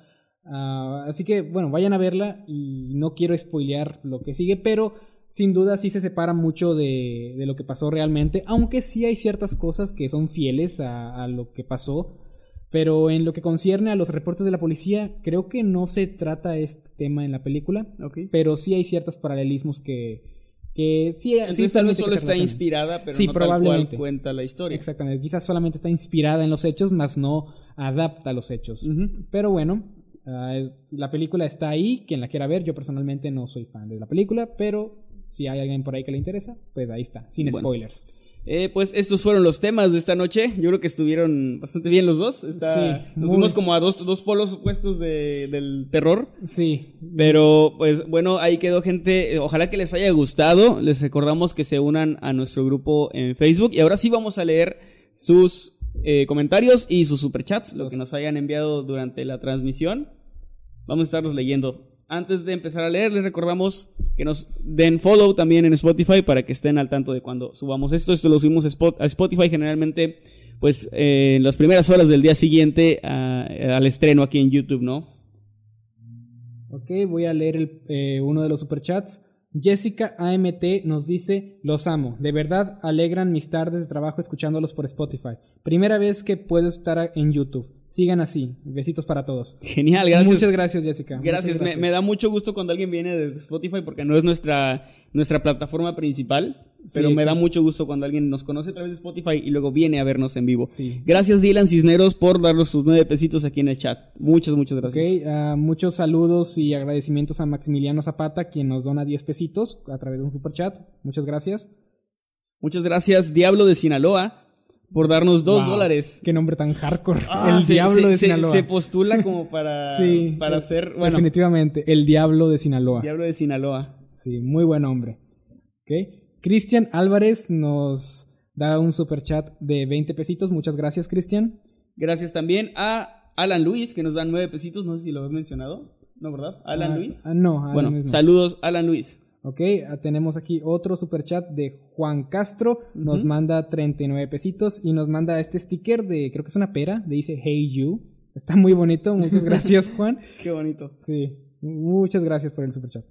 S2: Ah, así que, bueno, vayan a verla y no quiero spoilear lo que sigue, pero sin duda sí se separa mucho de, de lo que pasó realmente, aunque sí hay ciertas cosas que son fieles a, a lo que pasó. Pero en lo que concierne a los reportes de la policía, creo que no se trata este tema en la película,
S1: Ok.
S2: pero sí hay ciertos paralelismos que, que sí, sí
S1: Entonces tal vez
S2: permite que
S1: solo está inspirada, pero
S2: Sí,
S1: no tal
S2: probablemente.
S1: cual cuenta la historia.
S2: Exactamente, quizás solamente está inspirada en los hechos, más no adapta los hechos. Pero bueno, ah, la película está ahí, quien la quiera ver, yo personalmente no soy fan de la película, pero si hay alguien por ahí que le interesa, pues ahí está, sin
S1: Bueno.
S2: spoilers.
S1: Eh, pues estos fueron los temas de esta noche. Yo creo que estuvieron bastante bien los dos. Está-
S2: Sí,
S1: nos
S2: muy-
S1: fuimos como a dos, dos polos opuestos de- del terror.
S2: Sí,
S1: Pero, pues bueno, ahí quedó gente. Eh, Ojalá que les haya gustado. Les recordamos que se unan a nuestro grupo en Facebook. Y ahora sí vamos a leer sus eh, comentarios y sus superchats, lo que nos hayan enviado durante la transmisión. Vamos a estarlos leyendo. Antes de empezar a leer, les recordamos que nos den follow también en Spotify para que estén al tanto de cuando subamos esto. Esto lo subimos a Spot- a Spotify generalmente, pues eh, en las primeras horas del día siguiente a- al estreno aquí en YouTube, ¿no?
S2: ok, voy a leer el- eh, uno de los superchats. Jessica AMT nos dice, los amo, de verdad alegran mis tardes de trabajo escuchándolos por Spotify. Primera vez que puedo estar en YouTube. Sigan así. Besitos para todos.
S1: Genial, gracias.
S2: Muchas gracias, Jessica.
S1: Gracias, Me, me da mucho gusto cuando alguien viene desde Spotify porque no es nuestra, nuestra plataforma principal, pero
S2: Sí,
S1: me da mucho gusto cuando alguien nos conoce a través de Spotify y luego viene a vernos en vivo.
S2: Sí.
S1: Gracias Dylan Cisneros por darnos sus nueve pesitos aquí en el chat. Muchas, muchas gracias.
S2: Ah, muchos saludos y agradecimientos a Maximiliano Zapata, quien nos dona 10 pesitos a través de un superchat. Muchas gracias.
S1: Muchas gracias Diablo de Sinaloa por darnos dos
S2: Wow,
S1: dólares.
S2: Qué nombre tan hardcore.
S1: Ah,
S2: el
S1: se-
S2: Diablo
S1: se-
S2: de
S1: se-
S2: Sinaloa.
S1: Se postula como para,
S2: sí,
S1: para ser, bueno,
S2: Definitivamente, el Diablo de Sinaloa.
S1: Diablo de Sinaloa.
S2: Sí, muy buen hombre. Cristian Álvarez nos da un superchat de 20 pesitos. Muchas gracias, Cristian.
S1: Gracias también a Alan Luis que nos da nueve pesitos, no sé si lo has mencionado, ¿no verdad? Alan
S2: Ah,
S1: Luis.
S2: ah, no, Alan
S1: Bueno, saludos Alan Luis.
S2: Ok, ah, tenemos aquí otro superchat de Juan Castro. Nos
S1: Ujú.
S2: manda 39 pesitos y nos manda este sticker de, creo que es una pera, le dice Hey You. Está muy bonito, muchas gracias Juan.
S1: Qué bonito.
S2: Sí, muchas gracias por el superchat.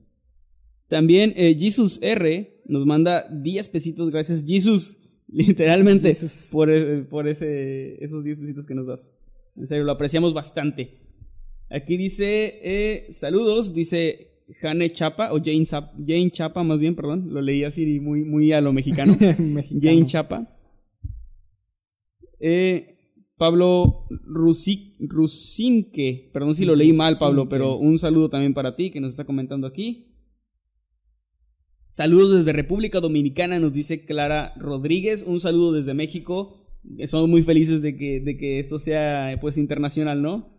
S1: También eh, Jesus R nos manda 10 pesitos, gracias Jesus, literalmente,
S2: Jesus.
S1: por, eh, por ese, esos 10 pesitos que nos das. En serio, lo apreciamos bastante. Aquí dice, eh, saludos, dice Jane Chapa, o Jane, Zap- Jane Chapa más bien, perdón, lo leí así muy, muy a lo mexicano.
S2: Mexicano.
S1: Jane Chapa. Eh, Pablo Rusi- Rusinque, perdón si lo leí mal, Pablo, pero un saludo también para ti que nos está comentando aquí. Saludos desde República Dominicana, nos dice Clara Rodríguez. Un saludo desde México. Estamos muy felices de que, de que esto sea pues internacional, ¿no?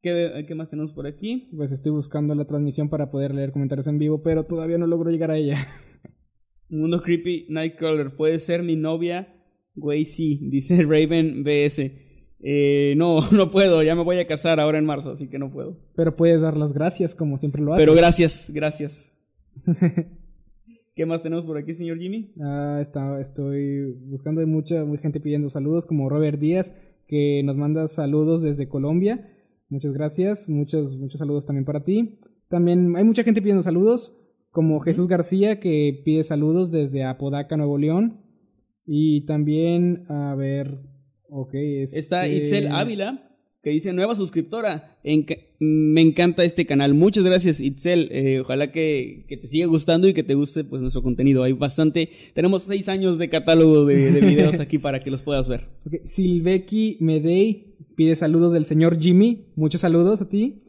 S1: ¿Qué, qué más tenemos por aquí?
S2: Pues estoy buscando la transmisión para poder leer comentarios en vivo, pero todavía no logro llegar a ella.
S1: Mundo Creepy Nightcrawler, ¿puede ser mi novia? Güey, sí, dice Raven BS. Eh, no, no puedo, ya me voy a casar ahora en marzo, así que no puedo.
S2: Pero puedes dar las gracias como siempre lo haces.
S1: Pero gracias, gracias. ¿Qué más tenemos por aquí, señor Jimmy?
S2: Ah, está, estoy buscando hay mucha, mucha gente pidiendo saludos, como Robert Díaz, que nos manda saludos desde Colombia. Muchas gracias, muchos, muchos saludos también para ti. También hay mucha gente pidiendo saludos, como Jesús García, que pide saludos desde Apodaca, Nuevo León. Y también, a ver, ok. este-
S1: Está Itzel Ávila, que dice nueva suscriptora. Enca- me encanta este canal. Muchas gracias, Itzel. Eh, ojalá que, que te siga gustando y que te guste pues nuestro contenido. Hay bastante. Tenemos seis años de catálogo de, de videos aquí para que los puedas ver.
S2: Ok, Silveki Medei pide saludos del señor Jimmy. Muchos saludos a ti.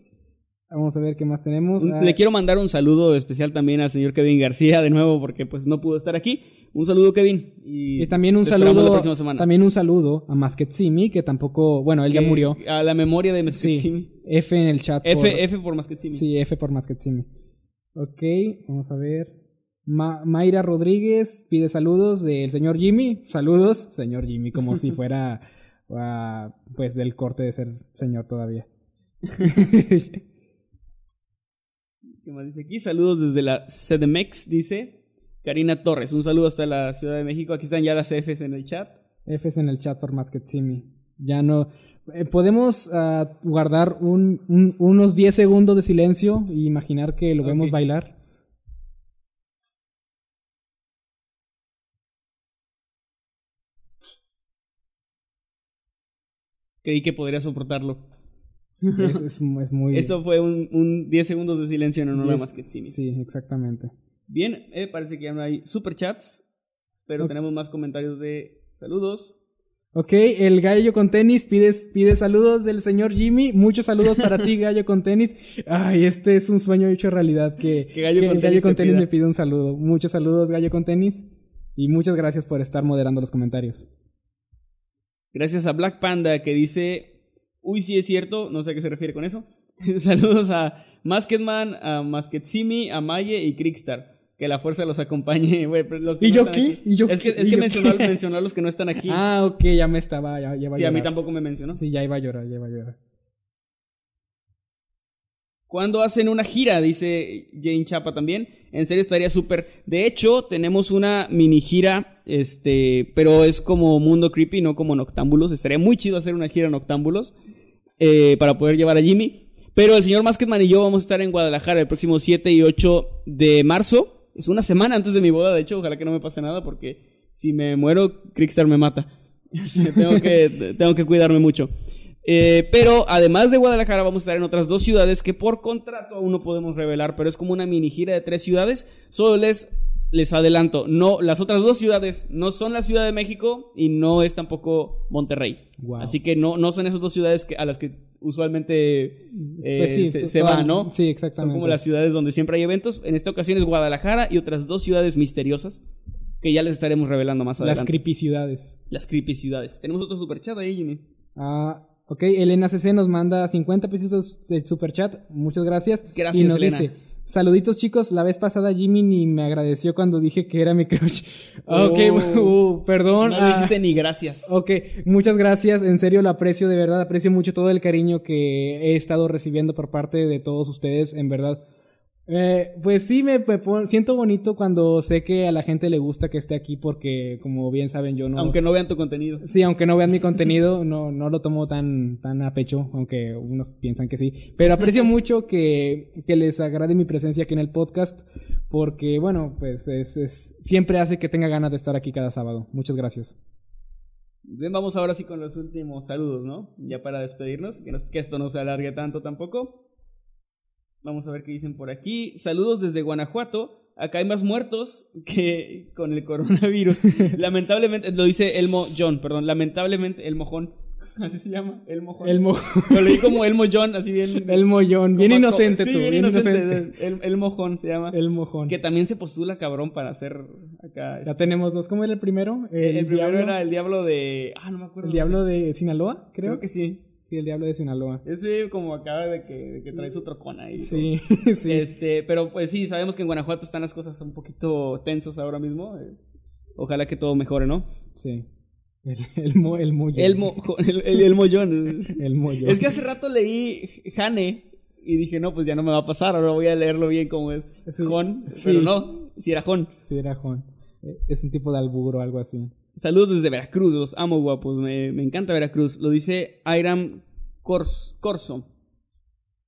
S2: Vamos a ver qué más tenemos. Ah,
S1: Le quiero mandar un saludo especial también al señor Kevin García de nuevo porque pues no pudo estar aquí. Un saludo Kevin y,
S2: Y también un saludo,
S1: la
S2: también un saludo a Masketsimi, que tampoco, bueno, él ya murió.
S1: A la memoria de
S2: Sí,
S1: Mesquitsimi.
S2: F en el chat.
S1: F,
S2: por-
S1: F por Mesquitsimi.
S2: Sí, F por Masketsimi. Ok, vamos a ver. Ma- Mayra Rodríguez pide saludos del señor Jimmy. Saludos, señor Jimmy, como si fuera ah, pues del corte de ser señor todavía.
S1: ¿Qué más dice aquí? Saludos desde la CDMX, dice Karina Torres. Un saludo hasta la Ciudad de México. Aquí están ya las Fs en el chat.
S2: Fs en el chat por Masketsimi. Ya no. eh, Podemos ah, guardar un- un- unos 10 segundos de silencio e imaginar que lo vemos bailar.
S1: Creí que podría soportarlo.
S2: Es, es- es muy.
S1: Esto fue un, un 10 segundos de silencio en honor a
S2: 10
S1: Masketsimi.
S2: Sí, exactamente.
S1: Bien, eh, parece que ya no hay superchats, pero tenemos más comentarios de saludos.
S2: Ok, el gallo con tenis pide, pide saludos del señor Jimmy. Muchos saludos para ti, gallo con tenis. Ay, este es un sueño hecho realidad. Que,
S1: Que Gallo
S2: que
S1: con
S2: el gallo con
S1: te
S2: tenis
S1: pida.
S2: me pide un saludo. Muchos saludos, gallo con tenis. Y muchas gracias por estar moderando los comentarios.
S1: Gracias a Black Panda que dice, uy, sí es cierto, no sé a qué se refiere con eso. Saludos a Masketman, a Masketsimi, a Maye y Krickstar. Que la fuerza los acompañe. güey,
S2: ¿Y yo qué?
S1: aquí.
S2: ¿Y yo
S1: es que, es
S2: ¿Y
S1: que mencionó, mencionó a los que no están aquí.
S2: Ah, ok, ya me estaba, ya, ya iba a
S1: sí, a mí tampoco me mencionó.
S2: Sí, ya iba a llorar, ya iba a llorar.
S1: ¿Cuándo hacen una gira? Dice Jane Chapa también. En serio estaría súper. De hecho, tenemos una mini gira, este, pero es como Mundo Creepy, no como Noctámbulos. Estaría muy chido hacer una gira Noctámbulos eh, para poder llevar a Jimmy. Pero el señor Masketman y yo vamos a estar en Guadalajara el próximo 7 y 8 de marzo. Es una semana antes de mi boda, de hecho, ojalá que no me pase nada porque si me muero, Crickstar me mata. tengo, que, tengo que cuidarme mucho. Eh, pero además de Guadalajara vamos a estar en otras dos ciudades que por contrato aún no podemos revelar, pero es como una mini gira de tres ciudades. Solo les, les adelanto, no, las otras dos ciudades no son la Ciudad de México y no es tampoco Monterrey.
S2: Wow.
S1: Así que no, no son esas dos ciudades que, a las que usualmente eh,
S2: Pues sí,
S1: se, va, ¿no?
S2: sí, exactamente.
S1: Son como las ciudades donde siempre hay eventos. En esta ocasión es Guadalajara y otras dos ciudades misteriosas que ya les estaremos revelando más
S2: Las
S1: adelante.
S2: creepy ciudades.
S1: Las creepy ciudades. Tenemos otro superchat ahí, Jimmy.
S2: Ah, ok, Elena CC nos manda 50 pesitos de super chat. Muchas gracias.
S1: Gracias,
S2: y nos
S1: Elena.
S2: dice, saluditos chicos, la vez pasada Jimmy ni me agradeció cuando dije que era mi crush. Ok,
S1: Oh.
S2: uh, perdón.
S1: No
S2: ah,
S1: dijiste ni gracias.
S2: Ok, muchas gracias, en serio lo aprecio, de verdad aprecio mucho todo el cariño que he estado recibiendo por parte de todos ustedes, en verdad. Eh, pues sí, me, siento bonito cuando sé que a la gente le gusta que esté aquí porque, como bien saben, yo no...
S1: Aunque no vean tu contenido.
S2: Sí, aunque no vean mi contenido, no, no lo tomo tan, tan a pecho, aunque unos piensan que sí. Pero aprecio mucho que, que les agrade mi presencia aquí en el podcast, porque, bueno, pues es, es- siempre hace que tenga ganas de estar aquí cada sábado. Muchas gracias.
S1: Bien, vamos ahora sí con los últimos saludos, ¿no? Ya para despedirnos, que, nos- que esto no se alargue tanto tampoco. Vamos a ver qué dicen por aquí. Saludos desde Guanajuato. Acá hay más muertos que con el coronavirus. Lamentablemente, lo dice Elmo John, perdón. Lamentablemente, el mojón. Así se llama, el mojón.
S2: El, mo
S1: Lo leí como Elmo John, así bien.
S2: el mollón, bien inocente
S1: sí,
S2: tú,
S1: bien
S2: bien
S1: inocente.
S2: inocente.
S1: El, el mojón se llama.
S2: El mojón.
S1: Que también se postula cabrón para hacer acá.
S2: Ya
S1: este-
S2: tenemos dos. ¿Cómo era el primero?
S1: el, primero
S2: diablo,
S1: era el diablo de. Ah, no me acuerdo.
S2: el diablo de Sinaloa, creo.
S1: Creo que sí.
S2: Sí, el diablo de Sinaloa.
S1: Ese como acaba de que, de que trae su trocona ahí.
S2: Sí, sí.
S1: Este, pero pues sí, sabemos que en Guanajuato están las cosas un poquito tensas ahora mismo. eh, Ojalá que todo mejore, ¿no?
S2: Sí. El, el, mo, el mollón.
S1: El, mo- el, el, el mollón.
S2: El mollón.
S1: Es que hace rato leí Jane y dije, no, pues ya no me va a pasar, ahora voy a leerlo bien como es.
S2: Sí.
S1: Jon,
S2: Sí.
S1: pero no, si era Jon.
S2: Sí, era Juan. Eh, Es un tipo de albur o algo así.
S1: Saludos desde Veracruz, los amo guapos, me, me encanta Veracruz. Lo dice Airam Cors- Corso.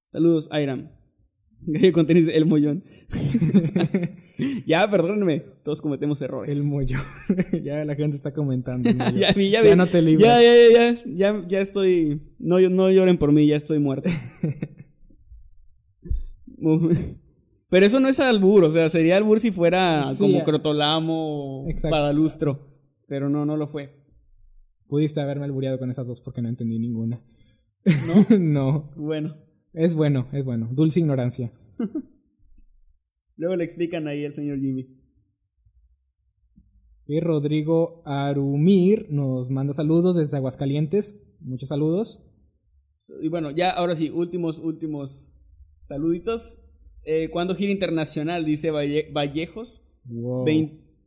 S1: Saludos, Airam. Gallo con tenis, el mollón. ya, perdónenme, todos cometemos errores.
S2: El mollón. ya la gente está comentando.
S1: ya, ya,
S2: no te libras.
S1: Ya, ya, ya, ya, ya, ya estoy. No, no lloren por mí, ya estoy muerto. Pero eso no es albur, o sea, sería albur si fuera
S2: Sí,
S1: como Crotolamo o. Padalustro. Pero no, no lo fue.
S2: Pudiste haberme albureado con esas dos porque no entendí ninguna.
S1: ¿No?
S2: no.
S1: Bueno.
S2: Es bueno, es bueno. Dulce ignorancia.
S1: Luego le explican ahí al señor Jimmy.
S2: Y Rodrigo Arumir nos manda saludos desde Aguascalientes. Muchos saludos.
S1: Y bueno, ya ahora sí, últimos, últimos saluditos. Eh, ¿Cuándo gira internacional? Dice Valle- Vallejos.
S2: Wow.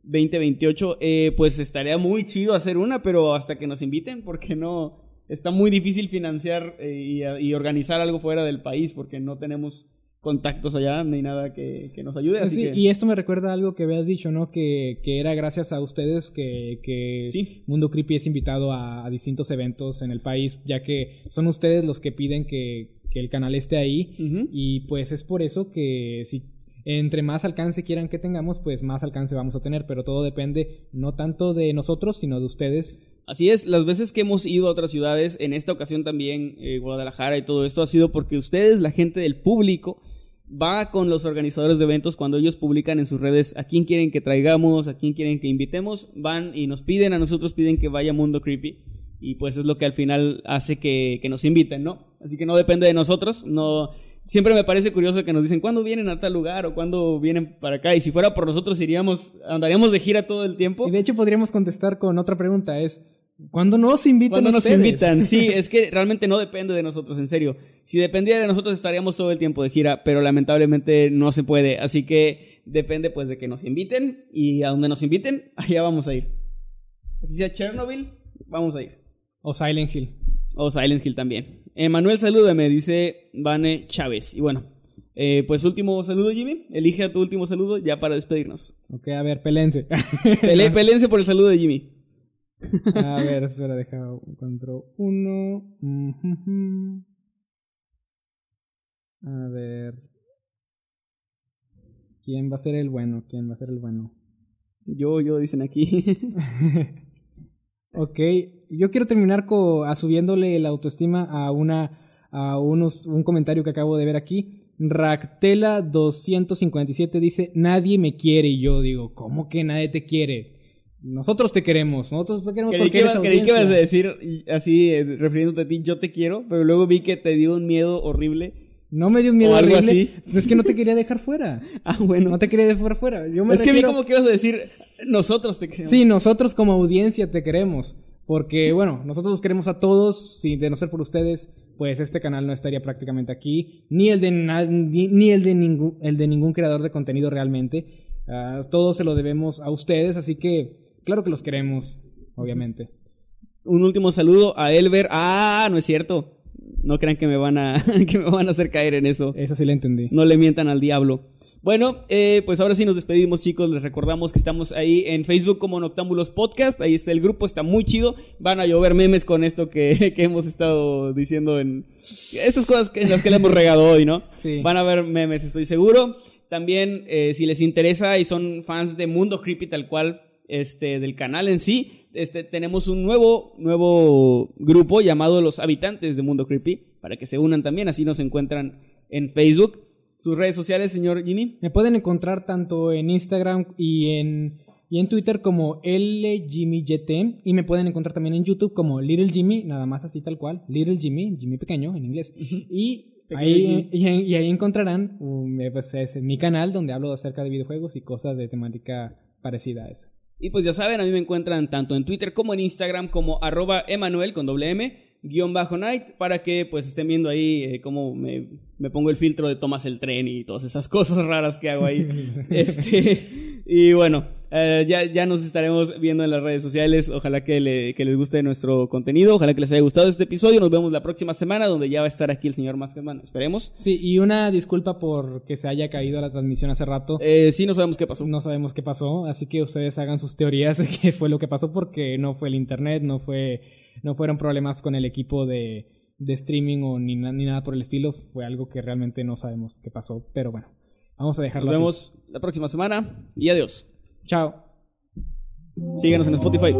S1: 2028, eh, pues estaría muy chido hacer una, pero hasta que nos inviten, porque no, está muy difícil financiar eh, y, y organizar algo fuera del país, porque no tenemos contactos allá ni nada que, que nos ayude. Así
S2: Sí,
S1: que,
S2: y esto me recuerda a algo que habías dicho, ¿no? Que, que era gracias a ustedes que, que
S1: Sí.
S2: Mundo Creepy es invitado a, a distintos eventos en el país, ya que son ustedes los que piden que, que el canal esté ahí. Y pues es por eso que si entre más alcance quieran que tengamos, pues más alcance vamos a tener. Pero todo depende no tanto de nosotros, sino de ustedes.
S1: Así es, las veces que hemos ido a otras ciudades, en esta ocasión también eh, Guadalajara y todo esto ha sido porque ustedes, la gente del público, va con los organizadores de eventos cuando ellos publican en sus redes a quién quieren que traigamos, a quién quieren que invitemos, van y nos piden, a nosotros piden que vaya Mundo Creepy y pues es lo que al final hace que, que nos inviten, ¿no? Así que no depende de nosotros, no... Siempre me parece curioso que nos dicen cuándo vienen a tal lugar o cuándo vienen para acá y si fuera por nosotros iríamos, andaríamos de gira todo el tiempo.
S2: Y de hecho podríamos contestar con otra pregunta, es ¿cuándo nos invitan
S1: Cuando nos
S2: ustedes?
S1: invitan, sí, es que realmente no depende de nosotros, en serio. Si dependiera de nosotros estaríamos todo el tiempo de gira, pero lamentablemente no se puede. Así que depende pues de que nos inviten y a donde nos inviten, allá vamos a ir. Así sea Chernobyl, vamos a ir.
S2: O Silent Hill.
S1: O Silent Hill también. Emanuel, salúdame, dice Vane Chávez. Y bueno, eh, pues último saludo, Jimmy. Elige a tu último saludo ya para despedirnos.
S2: Ok, a ver, pelense.
S1: Pele, pelense por el saludo de Jimmy.
S2: A ver, espera, deja, encuentro uno. Ujujú. A ver. ¿Quién va a ser el bueno? ¿Quién va a ser el bueno?
S1: Yo, yo, dicen aquí.
S2: ok, yo quiero terminar co- a subiéndole la autoestima a una a unos, un comentario que acabo de ver aquí. Ractela 257 dice, nadie me quiere. Y yo digo, ¿cómo que nadie te quiere? Nosotros te queremos, nosotros te queremos
S1: Creí
S2: porque
S1: que,
S2: eres
S1: creí que ibas a
S2: audiencia".
S1: decir así, eh, refiriéndote a ti, yo te quiero, pero luego vi que te dio un miedo horrible.
S2: No me dio un miedo
S1: O algo
S2: horrible.
S1: así.
S2: Es que no te quería dejar fuera.
S1: Ah, bueno.
S2: No te quería dejar fuera. Yo me
S1: es que vi como que ibas a decir, nosotros te queremos.
S2: Sí, nosotros como audiencia te queremos. Porque, bueno, nosotros los queremos a todos. Si de no ser por ustedes, pues este canal no estaría prácticamente aquí. Ni el de, ni, el de, ningún, el de ningún creador de contenido realmente. Ah, todo se lo debemos a ustedes. Así que, claro que los queremos, obviamente.
S1: Un último saludo a Elber. Ah, no es cierto. No crean que me van a, que me van a hacer caer en eso.
S2: Esa sí la entendí.
S1: No le mientan al diablo. Bueno, eh, pues ahora sí nos despedimos, chicos. Les recordamos que estamos ahí en Facebook como Noctámbulos Podcast. Ahí está el grupo, está muy chido. Van a llover memes con esto que, que hemos estado diciendo en. Estas cosas que, en las que le hemos regado hoy, ¿no?
S2: Sí.
S1: Van a ver memes, estoy seguro. También, eh, si les interesa y son fans de Mundo Creepy, tal cual, este, del canal en sí, este, tenemos un nuevo, nuevo grupo llamado Los Habitantes de Mundo Creepy, para que se unan también, así nos encuentran en Facebook. Sus redes sociales, señor Jimmy.
S2: Me pueden encontrar tanto en Instagram y en, y en Twitter como LJimmyYT. Y me pueden encontrar también en YouTube como Little Jimmy, nada más así tal cual. Little Jimmy, Jimmy pequeño en inglés. Y ahí, y, ahí- y ahí encontrarán um, eh, pues, es mi canal donde hablo acerca de videojuegos y cosas de temática parecida a eso.
S1: Y pues ya saben, a mí me encuentran tanto en Twitter como en Instagram como arroba Emanuel con doble M, guion bajo night, para que pues estén viendo ahí eh, cómo me, me pongo el filtro de tomas el tren y todas esas cosas raras que hago ahí. este, y bueno, eh, ya, ya nos estaremos viendo en las redes sociales. Ojalá que, le- que les guste nuestro contenido, ojalá que les haya gustado este episodio. Nos vemos la próxima semana donde ya va a estar aquí el señor Maskman, esperemos.
S2: Sí, y una disculpa por que se haya caído la transmisión hace rato.
S1: Eh, sí, no sabemos qué pasó.
S2: No sabemos qué pasó, así que ustedes hagan sus teorías de qué fue lo que pasó porque no fue el internet, no fue no fueron problemas con el equipo de, de streaming o ni, ni nada por el estilo, fue algo que realmente no sabemos qué pasó, pero bueno, vamos a dejarlo
S1: Nos
S2: así.
S1: vemos la próxima semana y adiós.
S2: Chao.
S1: Síganos en Spotify.